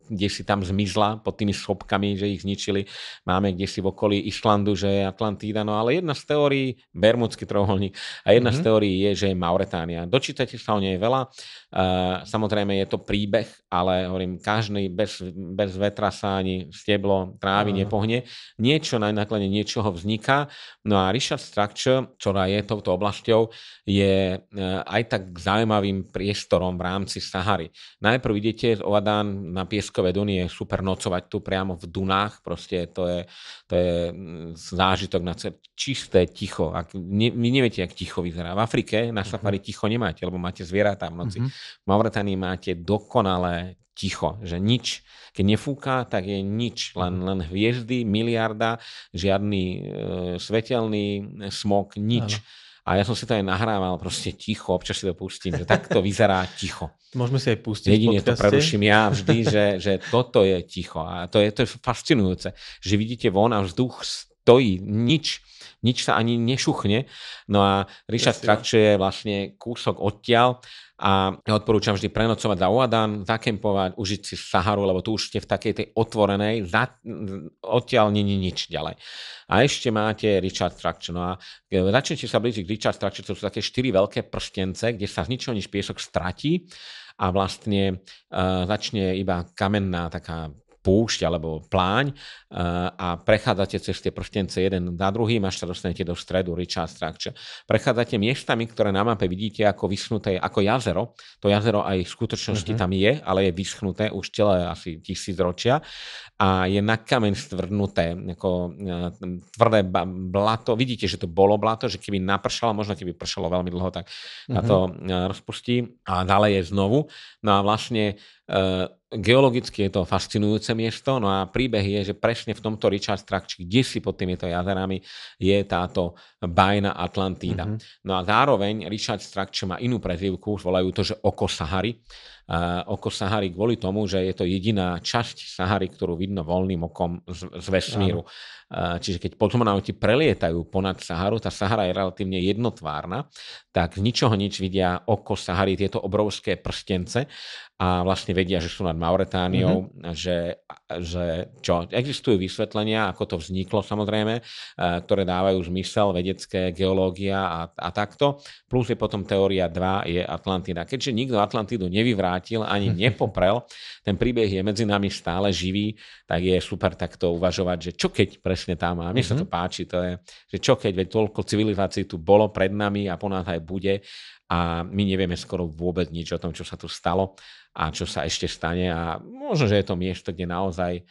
Speaker 2: kde si tam zmizla pod tými schopkami, že ich zničili. Máme kde si v okolí Islandu, že je Atlantída. No ale jedna z teórií, Bermudský trojuholník, a jedna mm-hmm. z mhm. teórií je, že je Mauretánia. Dočítate sa o nej veľa. Uh, samozrejme je to príbeh, ale hovorím, každý bez, bez vetra sa ani steblo trávy uh-huh. nepohne. Niečo na náklade niečoho vzniká. No a Richard Structure, ktorá je touto oblasťou, je uh, aj tak zaujímavým priestorom v rámci Sahary. Najprv idete z Ovadán na Pieskové Duny je super nocovať tu priamo v Dunách, proste to je, to je mm, zážitok na celé, čisté ticho. Ak, ne, vy neviete, jak ticho vyzerá. V Afrike na mhm. safari ticho nemáte, lebo máte zvieratá v noci. Uh-huh. V Mauretánii máte dokonalé ticho, že nič. Keď nefúka, tak je nič, len, mhm. len hviezdy, miliarda, žiadny e, svetelný smog, nič. Áno. A ja som si to aj nahrával, proste ticho, občas si to pustím, že takto vyzerá ticho.
Speaker 3: Môžeme si aj pustiť
Speaker 2: Jedine to preruším ja vždy, že, že toto je ticho. A to je, to je fascinujúce, že vidíte von a vzduch stojí, nič, nič sa ani nešuchne. No a Richard Structure je vlastne kúsok odtiaľ a ja odporúčam vždy prenocovať za Oadan, zakempovať, užiť si Saharu, lebo tu už ste v takej tej otvorenej, za, odtiaľ není nič ďalej. A ešte máte Richard Structure. No a e, začnete sa blížiť k Richard Structure, to sú také štyri veľké prstence, kde sa z ničoho nič piesok stratí a vlastne uh, začne iba kamenná taká púšť alebo pláň a prechádzate cez tie prstence jeden na druhý, až sa dostanete do stredu Richard Structure. Prechádzate miestami, ktoré na mape vidíte ako vyschnuté, ako jazero. To jazero aj v skutočnosti uh-huh. tam je, ale je vyschnuté už celé asi tisíc ročia a je na kameň stvrdnuté, ako e, tvrdé blato. Vidíte, že to bolo blato, že keby napršalo, možno keby pršalo veľmi dlho, tak uh-huh. to e, rozpustí a ďalej je znovu. No a vlastne geologicky je to fascinujúce miesto, no a príbeh je, že presne v tomto Richard Strakči, kde si pod týmito jazerami je táto bajna Atlantída. Mm-hmm. No a zároveň Richard Strakči má inú prezývku, volajú to, že oko Sahary. Uh, oko Sahary kvôli tomu, že je to jediná časť Sahary, ktorú vidno voľným okom z, z vesmíru. Uh, čiže keď kozmonauti prelietajú ponad Saharu, tá Sahara je relatívne jednotvárna, tak z ničoho nič vidia oko Sahary, tieto obrovské prstence a vlastne vedia, že sú nad Mauretániou, mm-hmm. že, že čo, existujú vysvetlenia, ako to vzniklo samozrejme, uh, ktoré dávajú zmysel, vedecké, geológia a, a takto. Plus je potom teória 2, je Atlantida. Keďže nikto Atlantidu nevyvrátil, ani nepoprel, ten príbeh je medzi nami stále živý, tak je super takto uvažovať, že čo keď presne tam, a mne mm-hmm. sa to mhm. páči, to je, že čo keď, veď toľko civilizácií tu bolo pred nami a po nás aj bude a my nevieme skoro vôbec nič o tom, čo sa tu stalo a čo sa ešte stane a možno, že je to miesto, kde naozaj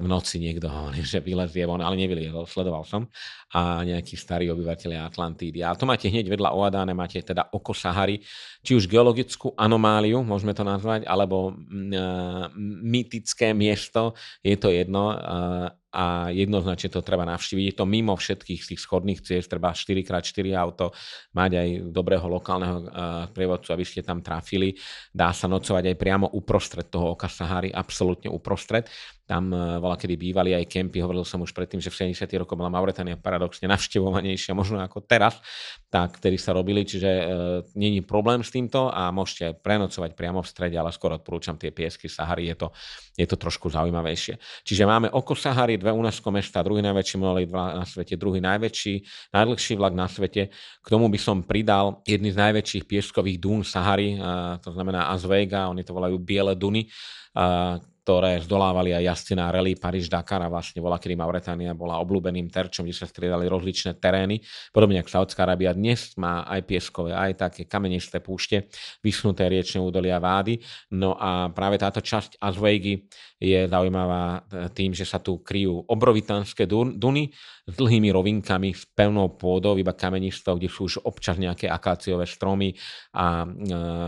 Speaker 2: v noci niekto hovorí, že vylezie von, ale nevyliezol, sledoval som. A nejakí starí obyvateľia Atlantídy. A to máte hneď vedľa Oadáne, máte teda oko Sahary, či už geologickú anomáliu, môžeme to nazvať, alebo uh, mytické miesto, je to jedno. Uh, a jednoznačne to treba navštíviť. Je to mimo všetkých tých schodných ciest, treba 4x4 auto, mať aj dobrého lokálneho uh, prievodcu, aby ste tam trafili. Dá sa nocovať aj priamo uprostred toho oka Sahary, absolútne uprostred. Tam uh, bola kedy bývali aj kempy, hovoril som už predtým, že v 70. rokoch bola Mauretania paradoxne navštevovanejšia možno ako teraz, tak ktorý sa robili, čiže uh, není problém s týmto a môžete prenocovať priamo v strede, ale skoro odporúčam tie piesky Sahary, je to, je to trošku zaujímavejšie. Čiže máme oko Sahary, dve UNESCO mesta, druhý najväčší monolít na svete, druhý najväčší, najdlhší vlak na svete. K tomu by som pridal jedný z najväčších pieskových dún Sahary, to znamená Azvega, oni to volajú Biele duny, ktoré zdolávali aj jazdci na rally Paríž-Dakar a vlastne bola, kedy Mauretánia bola obľúbeným terčom, kde sa striedali rozličné terény. Podobne ako Saudská Arábia dnes má aj pieskové, aj také kamenisté púšte, vyschnuté riečne údolia vády. No a práve táto časť Azvejgy je zaujímavá e, tým, že sa tu kryjú obrovitánske duny s dlhými rovinkami, s pevnou pôdou, iba kamenistou, kde sú už občas nejaké akáciové stromy a e,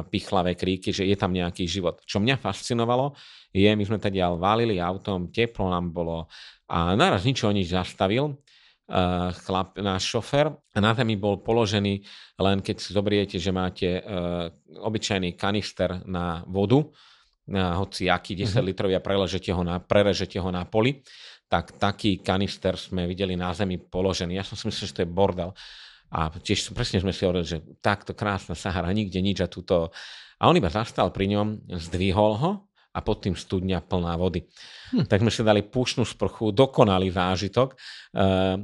Speaker 2: pichlavé kríky, že je tam nejaký život. Čo mňa fascinovalo, je, my sme teda válili autom, teplo nám bolo a naraz nič o nič zastavil uh, chlap, náš šofer a na zemi bol položený len keď si zobriete, že máte uh, obyčajný kanister na vodu, na hoci aký 10 mm-hmm. litrový a prerežete ho, na, prerežete ho na poli, tak taký kanister sme videli na zemi položený. Ja som si myslel, že to je bordel. A tiež presne sme si hovorili, že takto krásna Sahara, nikde nič a tuto. A on iba zastal pri ňom, zdvihol ho a pod tým studňa plná vody. Hm. Tak sme si dali púšnú sprchu, dokonalý zážitok. E,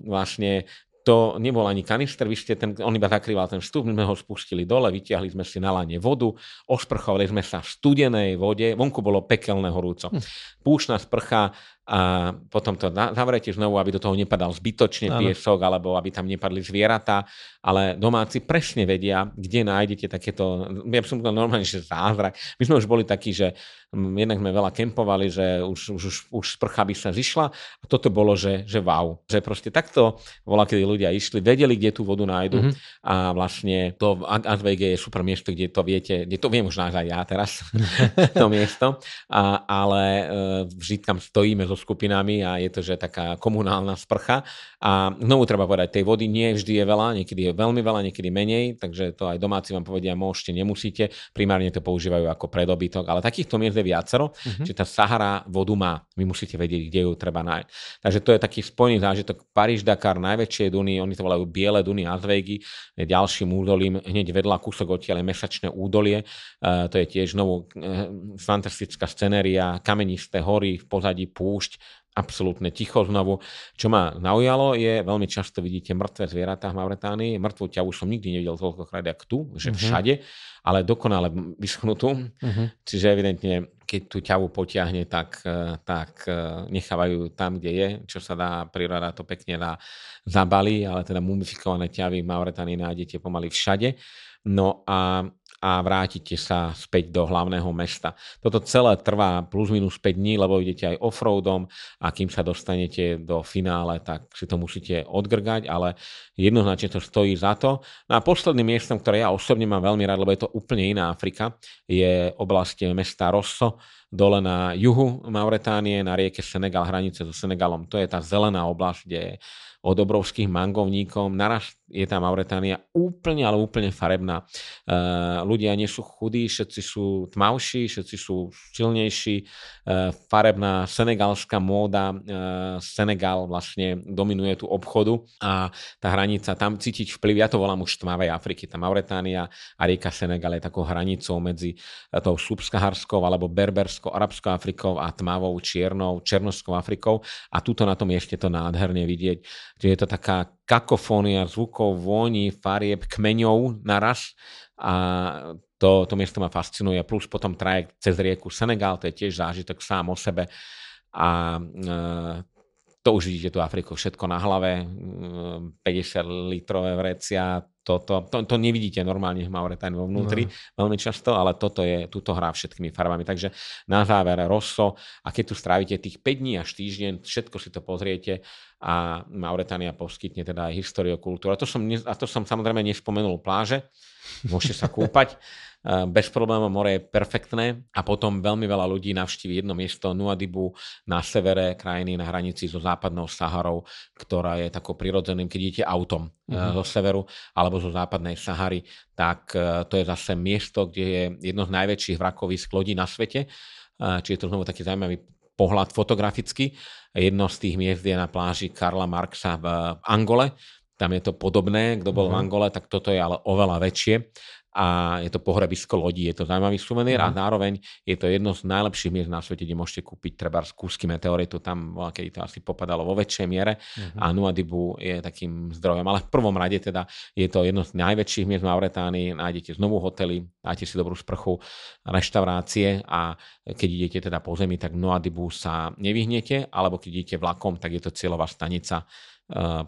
Speaker 2: vlastne to nebol ani kanister, vy ste ten, on iba zakrýval ten vstup, my sme ho spustili dole, vytiahli sme si na lane vodu, osprchovali sme sa v studenej vode, vonku bolo pekelné horúco. Hm. Púšna sprcha, a potom to zavrete znovu, aby do toho nepadal zbytočne ano. piesok, alebo aby tam nepadli zvieratá, ale domáci presne vedia, kde nájdete takéto, ja som to normálne, že zázrak. My sme už boli takí, že mm, jednak sme veľa kempovali, že už, už, už, už sprcha by sa zišla a toto bolo, že, že wow. Že proste takto bola, kedy ľudia išli, vedeli, kde tú vodu nájdu mm-hmm. a vlastne to ASVG je super miesto, kde to viete, kde to viem už nájsť aj ja teraz, to miesto, a, ale e, vždy tam stojíme so skupinami a je to, že taká komunálna sprcha. A znovu treba povedať, tej vody nie vždy je veľa, niekedy je veľmi veľa, niekedy menej, takže to aj domáci vám povedia, môžete, nemusíte, primárne to používajú ako predobytok, ale takýchto miest je viacero, mm-hmm. že tá Sahara vodu má, vy musíte vedieť, kde ju treba nájsť. Takže to je taký spojený zážitok Paríž-Dakar, najväčšie duny, oni to volajú Biele duny Azvejgy, ďalším údolím, hneď vedľa kúsok odtiaľ je mesačné údolie, uh, to je tiež znovu uh, fantastická scenéria, kamenisté hory, v pozadí púšť, púšť, absolútne ticho znovu. Čo ma naujalo je, veľmi často vidíte mŕtve zvieratá v Mauretánii. Mŕtvú ťavu som nikdy nevidel toľkokrát, ako tu, že mm-hmm. všade, ale dokonale vyschnutú. Mm-hmm. Čiže evidentne, keď tú ťavu potiahne, tak, eh, tak eh, nechávajú tam, kde je, čo sa dá, príroda to pekne dá zabali, ale teda mumifikované ťavy v Mauretánii nájdete pomaly všade. No a a vrátite sa späť do hlavného mesta. Toto celé trvá plus minus 5 dní, lebo idete aj offroadom a kým sa dostanete do finále, tak si to musíte odgrgať, ale jednoznačne to stojí za to. No a posledným miestom, ktoré ja osobne mám veľmi rád, lebo je to úplne iná Afrika, je oblasť mesta Rosso, dole na juhu Mauretánie, na rieke Senegal, hranice so Senegalom. To je tá zelená oblasť, kde je od obrovských mangovníkov. Naraz je tá Mauretánia úplne, ale úplne farebná. Uh, ľudia nie sú chudí, všetci sú tmavší, všetci sú silnejší. Uh, farebná senegalská móda, uh, Senegal vlastne dominuje tú obchodu a tá hranica, tam cítiť vplyv, ja to volám už tmavej Afriky. Tá Mauretánia a rieka Senegal je takou hranicou medzi tou subsaharskou alebo berberskou, arabskou Afrikou a tmavou, čiernou, černoskou Afrikou. A tuto na tom ešte to nádherne vidieť že je to taká kakofónia zvukov, vôni, farieb, kmeňov naraz a to, to miesto ma fascinuje. Plus potom trajekt cez rieku Senegal, to je tiež zážitok sám o sebe a e, to už vidíte tu Afriku, všetko na hlave, 50 litrové vrecia, toto, to, to nevidíte normálne v Mauretánii vo vnútri no. veľmi často, ale toto je, túto hrá všetkými farbami. Takže na záver Rosso a keď tu strávite tých 5 dní až týždeň, všetko si to pozriete a Mauretánia poskytne teda aj historiokultúru. A to som, a to som samozrejme nespomenul pláže, môžete sa kúpať. Eh, bez problémov more je perfektné a potom veľmi veľa ľudí navštíví jedno miesto Nuadibu na severe krajiny na hranici so západnou Saharou, ktorá je takou prirodzeným, keď idete autom uh-huh. zo severu alebo zo západnej Sahary, tak eh, to je zase miesto, kde je jedno z najväčších vrakovisk lodí na svete. Čiže to znovu taký zaujímavý pohľad fotograficky. Jedno z tých miest je na pláži Karla Marxa v Angole, tam je to podobné, kto bol uh-huh. v mhm. Angole, tak toto je ale oveľa väčšie a je to pohrebisko lodí. Je to zaujímavý suvenír mm. a mhm. zároveň je to jedno z najlepších miest na svete, kde môžete kúpiť treba z kúsky meteoritu. Tam keď to asi popadalo vo väčšej miere mm. a Nuadibu je takým zdrojom. Ale v prvom rade teda je to jedno z najväčších miest v Mauretánii. Nájdete znovu hotely, dáte si dobrú sprchu, reštaurácie a keď idete teda po zemi, tak Nuadibu sa nevyhnete, alebo keď idete vlakom, tak je to cieľová stanica Eh,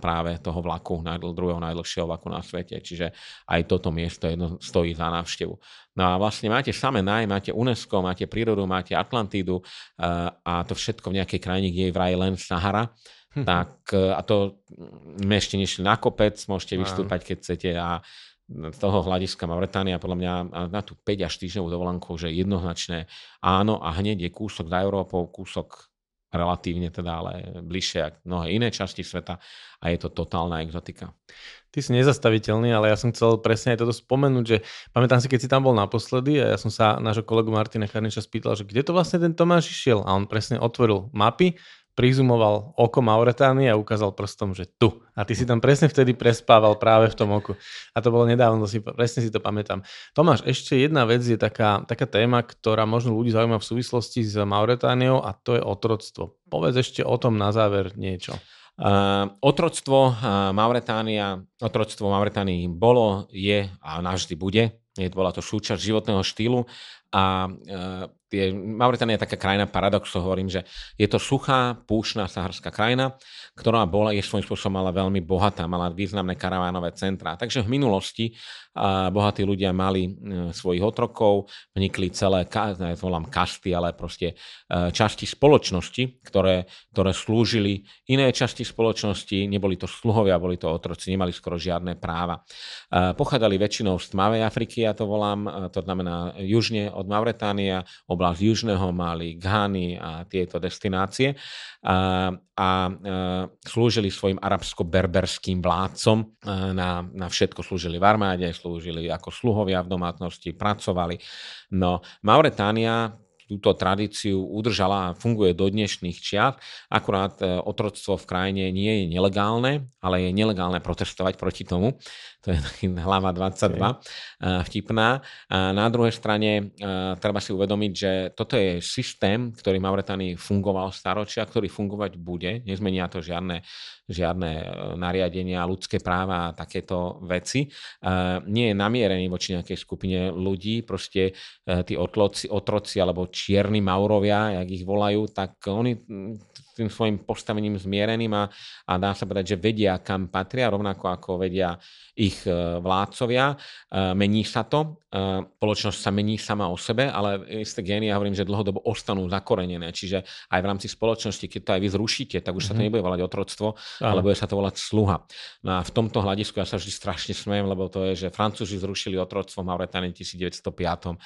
Speaker 2: práve toho vlaku, druhého najdlhšieho vlaku na svete. Čiže aj toto miesto jedno stojí za návštevu. No a vlastne máte samé naj, máte UNESCO, máte prírodu, máte Atlantídu a to všetko v nejakej krajine, kde je vraj len Sahara. Hm. Tak, a to my ešte nešli na kopec, môžete vystúpať, keď chcete a z toho hľadiska Mauretánia podľa mňa na tú 5 až týždňovú dovolenku, že jednoznačné áno a hneď je kúsok za Európou, kúsok relatívne teda, ale bližšie ako mnohé iné časti sveta a je to totálna exotika.
Speaker 3: Ty si nezastaviteľný, ale ja som chcel presne aj toto spomenúť, že pamätám si, keď si tam bol naposledy a ja som sa nášho kolegu Martina Karniča spýtal, že kde to vlastne ten Tomáš išiel a on presne otvoril mapy prizumoval oko Mauretánie a ukázal prstom, že tu. A ty si tam presne vtedy prespával práve v tom oku. A to bolo nedávno, si, presne si to pamätám. Tomáš, ešte jedna vec je taká, taká téma, ktorá možno ľudí zaujíma v súvislosti s Mauretániou a to je otroctvo. Povedz ešte o tom na záver niečo.
Speaker 2: Uh, otroctvo uh, Mauretánia, otroctvo Mauretánii bolo, je a navždy bude. Je, bola to súčasť životného štýlu a uh, je, Mauritania je taká krajina paradoxov, hovorím, že je to suchá, púšna saharská krajina, ktorá bola, je svojím spôsobom ale veľmi bohatá, mala významné karavánové centrá. Takže v minulosti a bohatí ľudia mali e, svojich otrokov, vnikli celé, ne, volám kasty, ale proste e, časti spoločnosti, ktoré, ktoré slúžili iné časti spoločnosti, neboli to sluhovia, boli to otroci, nemali skoro žiadne práva. E, pochádzali väčšinou z tmavej Afriky, ja to volám, to znamená južne od Mauretánia, oblasť Južného Mali, Ghany a tieto destinácie a, a e, slúžili svojim arabsko-berberským vládcom e, na, na všetko. Slúžili v armáde, slúžili ako sluhovia v domácnosti, pracovali. No, Mauretánia túto tradíciu udržala a funguje do dnešných čiat. Akurát e, otroctvo v krajine nie je nelegálne, ale je nelegálne protestovať proti tomu. To je hlava 22 okay. vtipná. A na druhej strane treba si uvedomiť, že toto je systém, ktorý v Mauretánii fungoval staročia, ktorý fungovať bude. Nezmenia to žiadne žiadne e, nariadenia, ľudské práva a takéto veci. E, nie je namierený voči nejakej skupine ľudí, proste e, tí otloci, otroci alebo čierni maurovia, jak ich volajú, tak oni tým svojim postavením zmiereným a, a dá sa povedať, že vedia, kam patria, rovnako ako vedia ich e, vládcovia. E, mení sa to, e, spoločnosť sa mení sama o sebe, ale isté gény, ja hovorím, že dlhodobo ostanú zakorenené. Čiže aj v rámci spoločnosti, keď to aj vy zrušíte, tak už mm-hmm. sa to mhm. nebude volať otroctvo, Áno. ale bude sa to volať sluha. No a v tomto hľadisku ja sa vždy strašne smejem, lebo to je, že Francúzi zrušili otroctvo v Mauretánii 1905.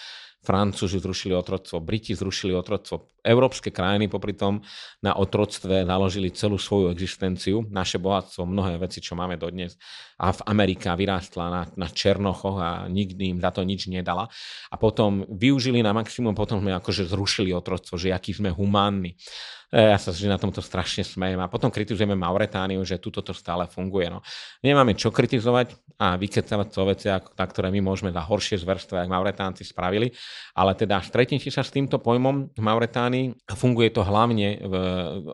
Speaker 2: Francúzi zrušili otroctvo, Briti zrušili otroctvo, európske krajiny popri tom na otroctve naložili celú svoju existenciu, naše bohatstvo, mnohé veci, čo máme dodnes. A v Amerika vyrástla na, na Černochoch a nikdy im za to nič nedala. A potom využili na maximum, potom sme akože zrušili otroctvo, že aký sme humánni. E, ja sa že na tomto strašne smejem. A potom kritizujeme Mauretániu, že tuto to stále funguje. No. Nemáme čo kritizovať a vykecavať to veci, na ktoré my môžeme za horšie zverstva, ako Mauretánci spravili. Ale teda stretnite sa s týmto pojmom v Mauretánii. Funguje to hlavne v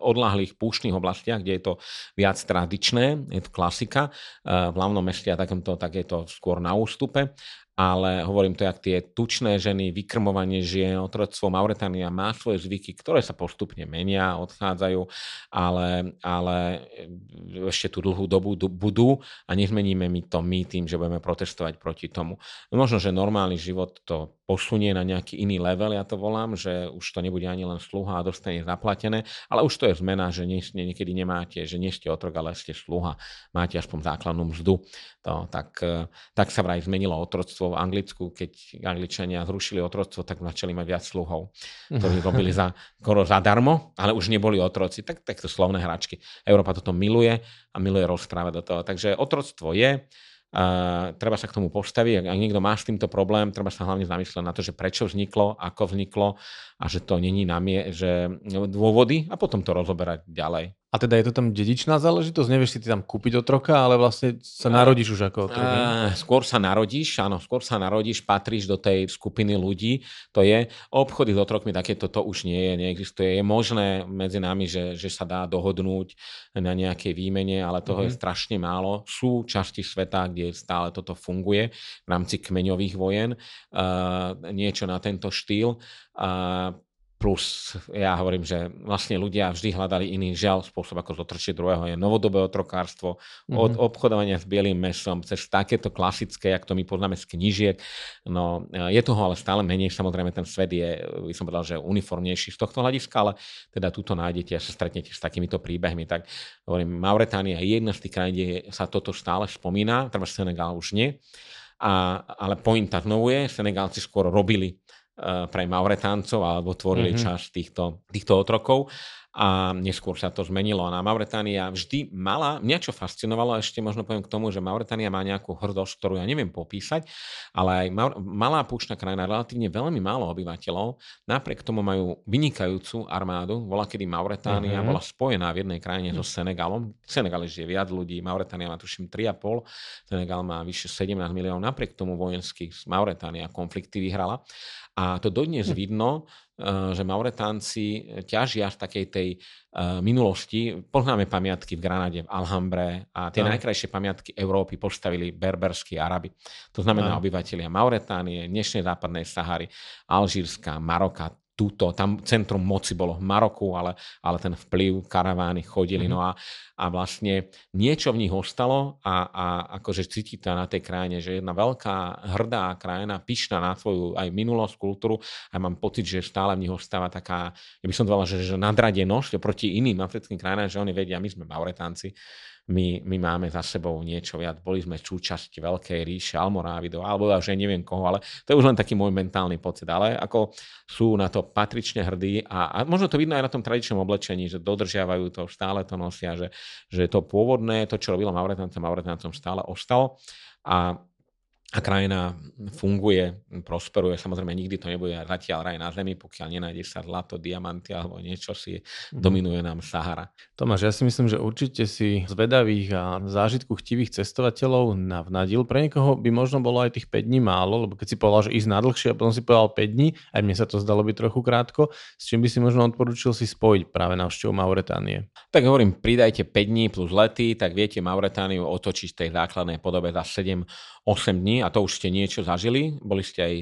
Speaker 2: odlahlých púštnych oblastiach, kde je to viac tradičné, je to klasika. E, v hlavnom meste a takomto, tak je to skôr na ústupe ale hovorím to, jak tie tučné ženy, vykrmovanie žien, otroctvo Mauretania má svoje zvyky, ktoré sa postupne menia, odchádzajú, ale, ale ešte tú dlhú dobu budú a nezmeníme my to my tým, že budeme protestovať proti tomu. Možno, že normálny život to posunie na nejaký iný level, ja to volám, že už to nebude ani len sluha a dostane zaplatené, ale už to je zmena, že nie, niekedy nemáte, že nie ste otrok, ale ste sluha. Máte aspoň základnú mzdu. To, tak, e, tak sa vraj zmenilo otroctvo v Anglicku, keď Angličania zrušili otroctvo, tak začali mať viac sluhov, ktorí robili za, skoro zadarmo, ale už neboli otroci. Tak, tak to slovné hračky. Európa toto miluje a miluje rozprávať do toho. Takže otroctvo je, Uh, treba sa k tomu postaviť. Ak, ak niekto má s týmto problém, treba sa hlavne zamyslieť na to, že prečo vzniklo, ako vzniklo a že to není na mie, že dôvody a potom to rozoberať ďalej.
Speaker 3: A teda je to tam dedičná záležitosť? Nevieš si ty tam kúpiť otroka, ale vlastne sa narodíš už ako otrok? Uh,
Speaker 2: skôr sa narodíš, áno, skôr sa narodíš, patríš do tej skupiny ľudí. To je, obchody s otrokmi takéto to už nie je, neexistuje. Je možné medzi nami, že, že sa dá dohodnúť na nejakej výmene, ale toho mm-hmm. je mhm. strašne málo. Sú časti sveta, kde stále toto funguje v rámci kmeňových vojen. Uh, niečo na tento štýl. Uh, Plus ja hovorím, že vlastne ľudia vždy hľadali iný žiaľ spôsob, ako zotrčiť druhého. Je novodobé otrokárstvo, mm-hmm. od obchodovania s bielým mesom, cez takéto klasické, jak to my poznáme z knižiek. No, je toho ale stále menej. Samozrejme, ten svet je, by som povedal, že uniformnejší z tohto hľadiska, ale teda túto nájdete a sa stretnete s takýmito príbehmi. Tak hovorím, Mauretánia je jedna z tých krajín, kde sa toto stále spomína, treba Senegal už nie. A, ale pointa znovu je, Senegálci skôr robili pre Mauretáncov alebo tvorili mm-hmm. časť týchto, týchto otrokov a neskôr sa to zmenilo. A Mauretánia vždy mala, mňa čo fascinovalo, ešte možno poviem k tomu, že Mauretánia má nejakú hrdosť, ktorú ja neviem popísať, ale aj Maur- malá púšna krajina, relatívne veľmi málo obyvateľov, napriek tomu majú vynikajúcu armádu. Bola, kedy Mauretánia mm-hmm. bola spojená v jednej krajine mm-hmm. so Senegalom. V Senegale žije viac ľudí, Mauretánia má tuším 3,5, Senegal má vyše 17 miliónov, napriek tomu vojenský Mauretánia konflikty vyhrala. A to dodnes hm. vidno, eh, že Mauretánci ťažia z takej tej eh, minulosti. Poznáme pamiatky v Granade, v Alhambre a tie no. najkrajšie pamiatky Európy postavili berberskí Arabi. To znamená no. obyvateľia Mauretánie, dnešnej západnej Sahary, Alžírska, Maroka, túto, tam centrum moci bolo v Maroku, ale, ale ten vplyv, karavány chodili, mm-hmm. no a, a vlastne niečo v nich ostalo a, a akože cítite na tej krajine, že jedna veľká hrdá krajina, pyšná na svoju aj minulosť, kultúru a mám pocit, že stále v nich ostáva taká, ja by som povedal, že, že nadradenosť proti iným africkým krajinám, že oni vedia, my sme Mauretánci, my, my máme za sebou niečo viac. Boli sme súčasť veľkej ríše Almorávidov, alebo už neviem koho, ale to je už len taký môj mentálny pocit. Ale ako sú na to patrične hrdí a, a možno to vidno aj na tom tradičnom oblečení, že dodržiavajú to, stále to nosia, že, že to pôvodné, to, čo robilo Mauretáncom, Mauretáncom stále ostalo. A a krajina funguje, prosperuje. Samozrejme, nikdy to nebude zatiaľ raj na zemi, pokiaľ nenájde sa zlato, diamanty alebo niečo si mm. dominuje nám Sahara.
Speaker 3: Tomáš, ja si myslím, že určite si zvedavých a zážitku chtivých cestovateľov navnadil. Pre niekoho by možno bolo aj tých 5 dní málo, lebo keď si povedal, že ísť na dlhšie a potom si povedal 5 dní, aj mne sa to zdalo byť trochu krátko, s čím by si možno odporúčil si spojiť práve návštevu Mauretánie.
Speaker 2: Tak hovorím, pridajte 5 dní plus lety, tak viete Mauretániu otočiť tej základnej podobe za 7 8 dní a to už ste niečo zažili. Boli ste aj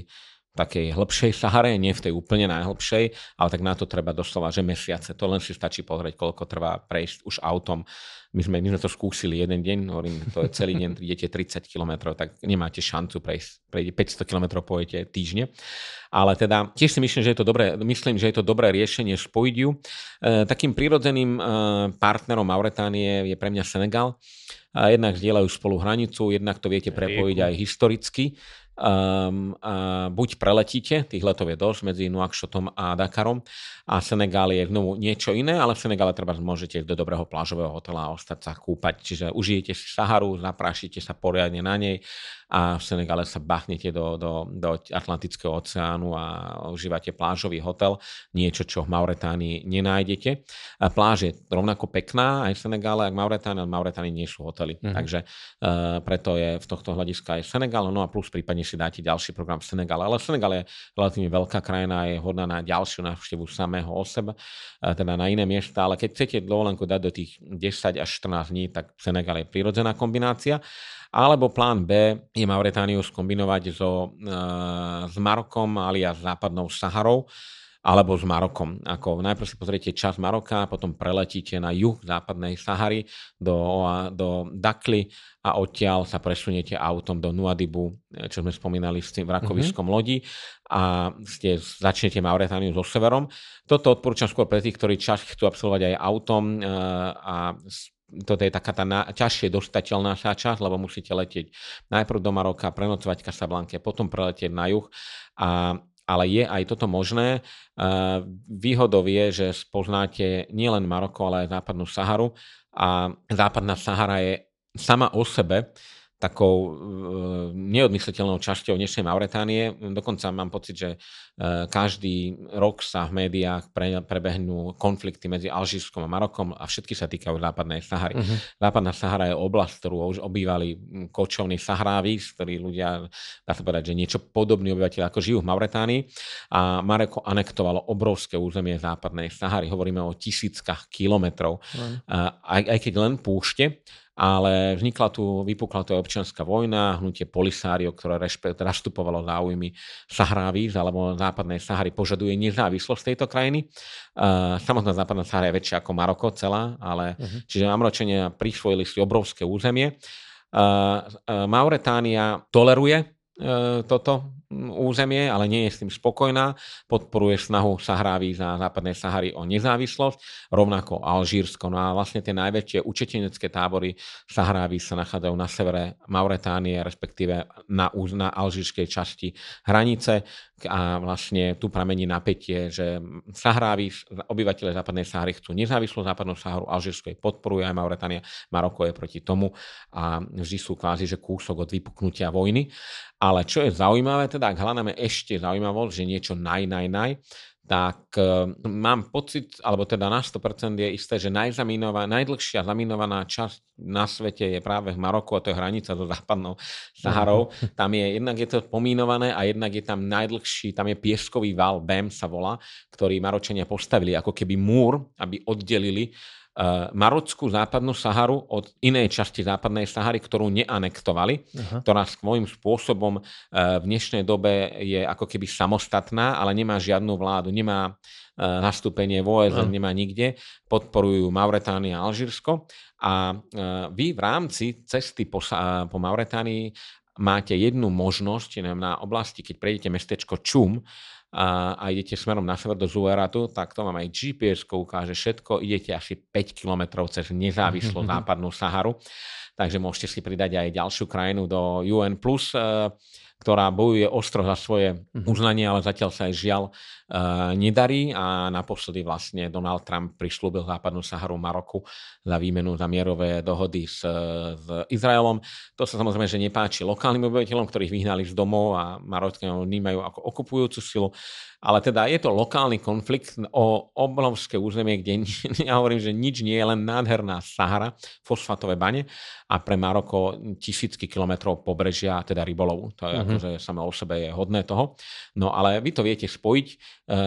Speaker 2: takej hĺbšej Sahare, nie v tej úplne najhlbšej, ale tak na to treba doslova, že mesiace. To len si stačí pozrieť, koľko trvá prejsť už autom. My sme, my sme to skúsili jeden deň, hovorím, to je celý deň, idete 30 km, tak nemáte šancu prejsť, prejde 500 km pojete týždne. Ale teda tiež si myslím, že je to dobré, myslím, že je to dobré riešenie spojiť ju. E, takým prirodzeným e, partnerom Mauretánie je pre mňa Senegal. E, jednak zdieľajú spolu hranicu, jednak to viete prepojiť aj historicky um, uh, buď preletíte, tých letov je dosť medzi Nuakšotom a Dakarom a Senegal je znovu niečo iné, ale v Senegále treba môžete ísť do dobrého plážového hotela a ostať sa kúpať. Čiže užijete si Saharu, zaprášite sa poriadne na nej a v Senegále sa bachnete do, do, do Atlantického oceánu a užívate plážový hotel, niečo, čo v Mauretánii nenájdete. A pláž je rovnako pekná aj v Senegále, ak Mauretánii, ale Mauretánii nie sú hotely. Mm-hmm. Takže uh, preto je v tohto hľadiska aj Senegal, no a plus prípadne si dáte ďalší program v Senegále. Ale Senegal je relatívne veľká krajina, je hodná na ďalšiu návštevu samého o uh, teda na iné miesta, ale keď chcete dovolenku dať do tých 10 až 14 dní, tak Senegal je prirodzená kombinácia. Alebo plán B je Mauretániu skombinovať so, e, s Marokom alias západnou Saharou alebo s Marokom. Ako najprv si pozriete čas Maroka, potom preletíte na juh západnej Sahary do, do Dakly a odtiaľ sa presuniete autom do Nuadibu, čo sme spomínali s tým vrakoviskom mm-hmm. lodi a ste, začnete Mauretániu so severom. Toto odporúčam skôr pre tých, ktorí čas chcú absolvovať aj autom e, a toto je taká tá na, ťažšie dostateľná časť, lebo musíte letieť najprv do Maroka, prenocovať Casablanke, potom preletieť na juh. A, ale je aj toto možné. Výhodou je, že spoznáte nielen Maroko, ale aj západnú Saharu. A západná Sahara je sama o sebe takou e, neodmysliteľnou časťou dnešnej Mauretánie. Dokonca mám pocit, že e, každý rok sa v médiách pre, prebehnú konflikty medzi Alžírskom a Marokom a všetky sa týkajú západnej Sahary. Uh-huh. Západná Sahara je oblasť, ktorú už obývali kočovní Sahrávi, ktorí ľudia, dá sa povedať, že niečo podobný obyvateľ ako žijú v Mauretánii. A Mareko anektovalo obrovské územie západnej Sahary. Hovoríme o tisíckach kilometrov. Uh-huh. Aj, aj keď len púšte, ale vznikla tu, vypukla tu občianská vojna, hnutie Polisario, ktoré rastupovalo záujmy Sahrávíz alebo západnej Sahary, požaduje nezávislosť tejto krajiny. Uh, samotná západná Sahara je väčšia ako Maroko celá, ale uh-huh. čiže Amročania prisvojili si obrovské územie. Uh, uh, Mauretánia toleruje toto územie, ale nie je s tým spokojná. Podporuje snahu Sahráví za západnej Sahary o nezávislosť, rovnako Alžírsko. No a vlastne tie najväčšie učetenecké tábory Sahráví sa nachádzajú na severe Mauretánie, respektíve na, na alžírskej časti hranice a vlastne tu pramení napätie, že Sahrávi, obyvateľe západnej Sahary chcú nezávislú západnú Saharu, Alžírsko jej podporuje aj Mauretánia, Maroko je proti tomu a vždy sú kvázi, že kúsok od vypuknutia vojny. Ale čo je zaujímavé, teda ak hľadáme ešte zaujímavosť, že niečo naj, naj, naj, tak uh, mám pocit, alebo teda na 100% je isté, že najdlhšia zaminovaná časť na svete je práve v Maroku a to je hranica so západnou Saharou. Uh-huh. Tam je, jednak je to pomínované a jednak je tam najdlhší, tam je pieskový val, BEM sa volá, ktorý Maročania postavili ako keby múr, aby oddelili Eh, Marockú západnú Saharu od inej časti západnej Sahary, ktorú neanektovali, Aha. ktorá svojím spôsobom eh, v dnešnej dobe je ako keby samostatná, ale nemá žiadnu vládu, nemá eh, nastúpenie v OSN, nemá nikde, podporujú Mauretánia a Alžírsko. A vy v rámci cesty po, po Mauretánii máte jednu možnosť na oblasti, keď prejdete mestečko Čum, a, a idete smerom na sever do Zueratu, tak to vám aj GPS ukáže všetko. Idete asi 5 km cez nezávislú západnú Saharu, takže môžete si pridať aj ďalšiu krajinu do UN+. Uh, ktorá bojuje ostro za svoje mhm. uznanie, ale zatiaľ sa aj žiaľ uh, nedarí a naposledy vlastne Donald Trump prišľúbil západnú Saharu Maroku za výmenu za mierové dohody s, s Izraelom. To sa samozrejme, že nepáči lokálnym obyvateľom, ktorých vyhnali z domov a Marockanov vnímajú ako okupujúcu silu. Ale teda je to lokálny konflikt o obrovské územie, kde ja hovorím, že nič nie je len nádherná Sahara, fosfátové bane a pre Maroko tisícky kilometrov pobrežia, teda rybolov. To je mm. Mm-hmm. akože samo o sebe je hodné toho. No ale vy to viete spojiť, e,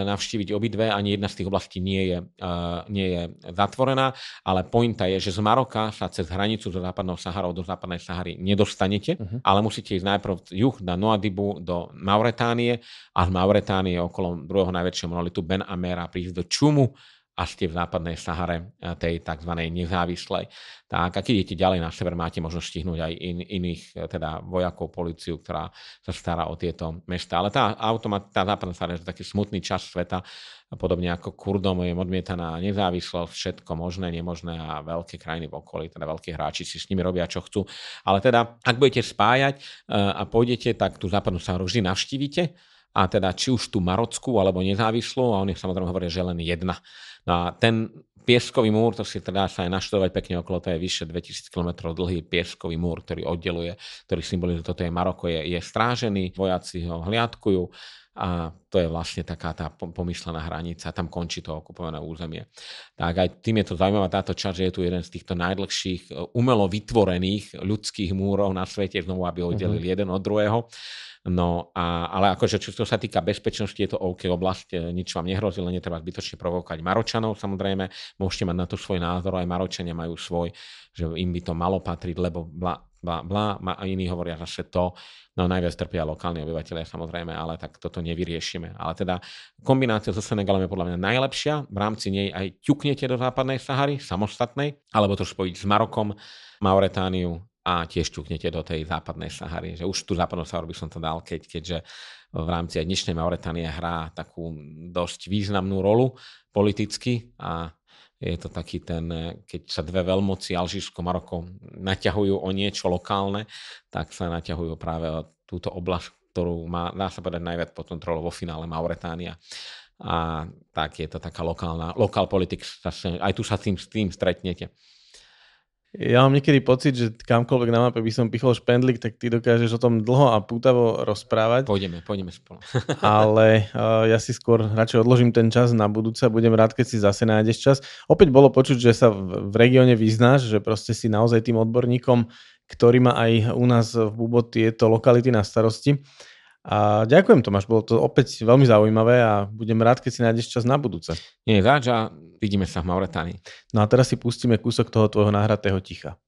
Speaker 2: navštíviť obidve, ani jedna z tých oblastí nie je, e, nie je zatvorená, ale pointa je, že z Maroka sa cez hranicu do západnou Saharou do západnej Sahary nedostanete, mm-hmm. ale musíte ísť najprv juh na Noadibu do Mauretánie a z Mauretánie okolo druhého najväčšieho monolitu Ben Amera prísť do Čumu, a ste v západnej Sahare, eh, tej tzv. nezávislej. Tak a keď idete ďalej na sever, máte možnosť stihnúť aj in, iných eh, teda vojakov, policiu, ktorá sa stará o tieto mesta. Ale tá, automat, tá západná Sahara je taký smutný čas sveta, podobne ako Kurdom je odmietaná nezávislosť, všetko možné, nemožné a veľké krajiny v okolí, teda veľkí hráči si s nimi robia, čo chcú. Ale teda, ak budete spájať eh, a pôjdete, tak tú západnú Saharu vždy navštívite a teda či už tú marockú alebo nezávislú, a oni samozrejme hovoria, že len jedna. No a ten pieskový múr, to si teda sa aj naštudovať pekne okolo, to je vyše 2000 km dlhý pieskový múr, ktorý oddeluje, ktorý symbolizuje, toto je Maroko, je, je strážený, vojaci ho hliadkujú a to je vlastne taká tá pomyslená hranica, tam končí to okupované územie. Tak aj tým je to zaujímavá táto časť, že je tu jeden z týchto najdlhších umelo vytvorených ľudských múrov na svete, znovu aby oddelili uh-huh. jeden od druhého. No a, ale akože čo, čo sa týka bezpečnosti, je to OK oblasť, e, nič vám nehrozí, len netreba zbytočne provokovať Maročanov samozrejme, môžete mať na to svoj názor, aj Maročania majú svoj, že im by to malo patriť, lebo bla, bla, bla, a iní hovoria zase to, no najviac trpia lokálni obyvateľia samozrejme, ale tak toto nevyriešime. Ale teda kombinácia so Senegalom je podľa mňa najlepšia, v rámci nej aj ťuknete do západnej Sahary, samostatnej, alebo to spojiť s Marokom, Mauretániu, a tiež čuknete do tej západnej Sahary. Že už tú západnú Saharu by som to dal, keď, keďže v rámci aj dnešnej Mauretánie hrá takú dosť významnú rolu politicky a je to taký ten, keď sa dve veľmoci, Alžírsko, Maroko, naťahujú o niečo lokálne, tak sa naťahujú práve o túto oblasť, ktorú má, dá sa povedať, najviac pod kontrolou vo finále Mauretánia. A tak je to taká lokálna, lokál politik, aj tu sa s tým, s tým stretnete.
Speaker 3: Ja mám niekedy pocit, že kamkoľvek na mape by som pichol špendlík, tak ty dokážeš o tom dlho a pútavo rozprávať.
Speaker 2: Pôjdeme, pôjdeme spolu.
Speaker 3: Ale uh, ja si skôr radšej odložím ten čas na budúce a budem rád, keď si zase nájdeš čas. Opäť bolo počuť, že sa v, v regióne vyznáš, že proste si naozaj tým odborníkom, ktorý má aj u nás v Bubo tieto lokality na starosti. A ďakujem Tomáš, bolo to opäť veľmi zaujímavé a budem rád, keď si nájdeš čas na budúce.
Speaker 2: Nie, zač a vidíme sa v Mauretánii.
Speaker 3: No a teraz si pustíme kúsok toho tvojho náhratého ticha.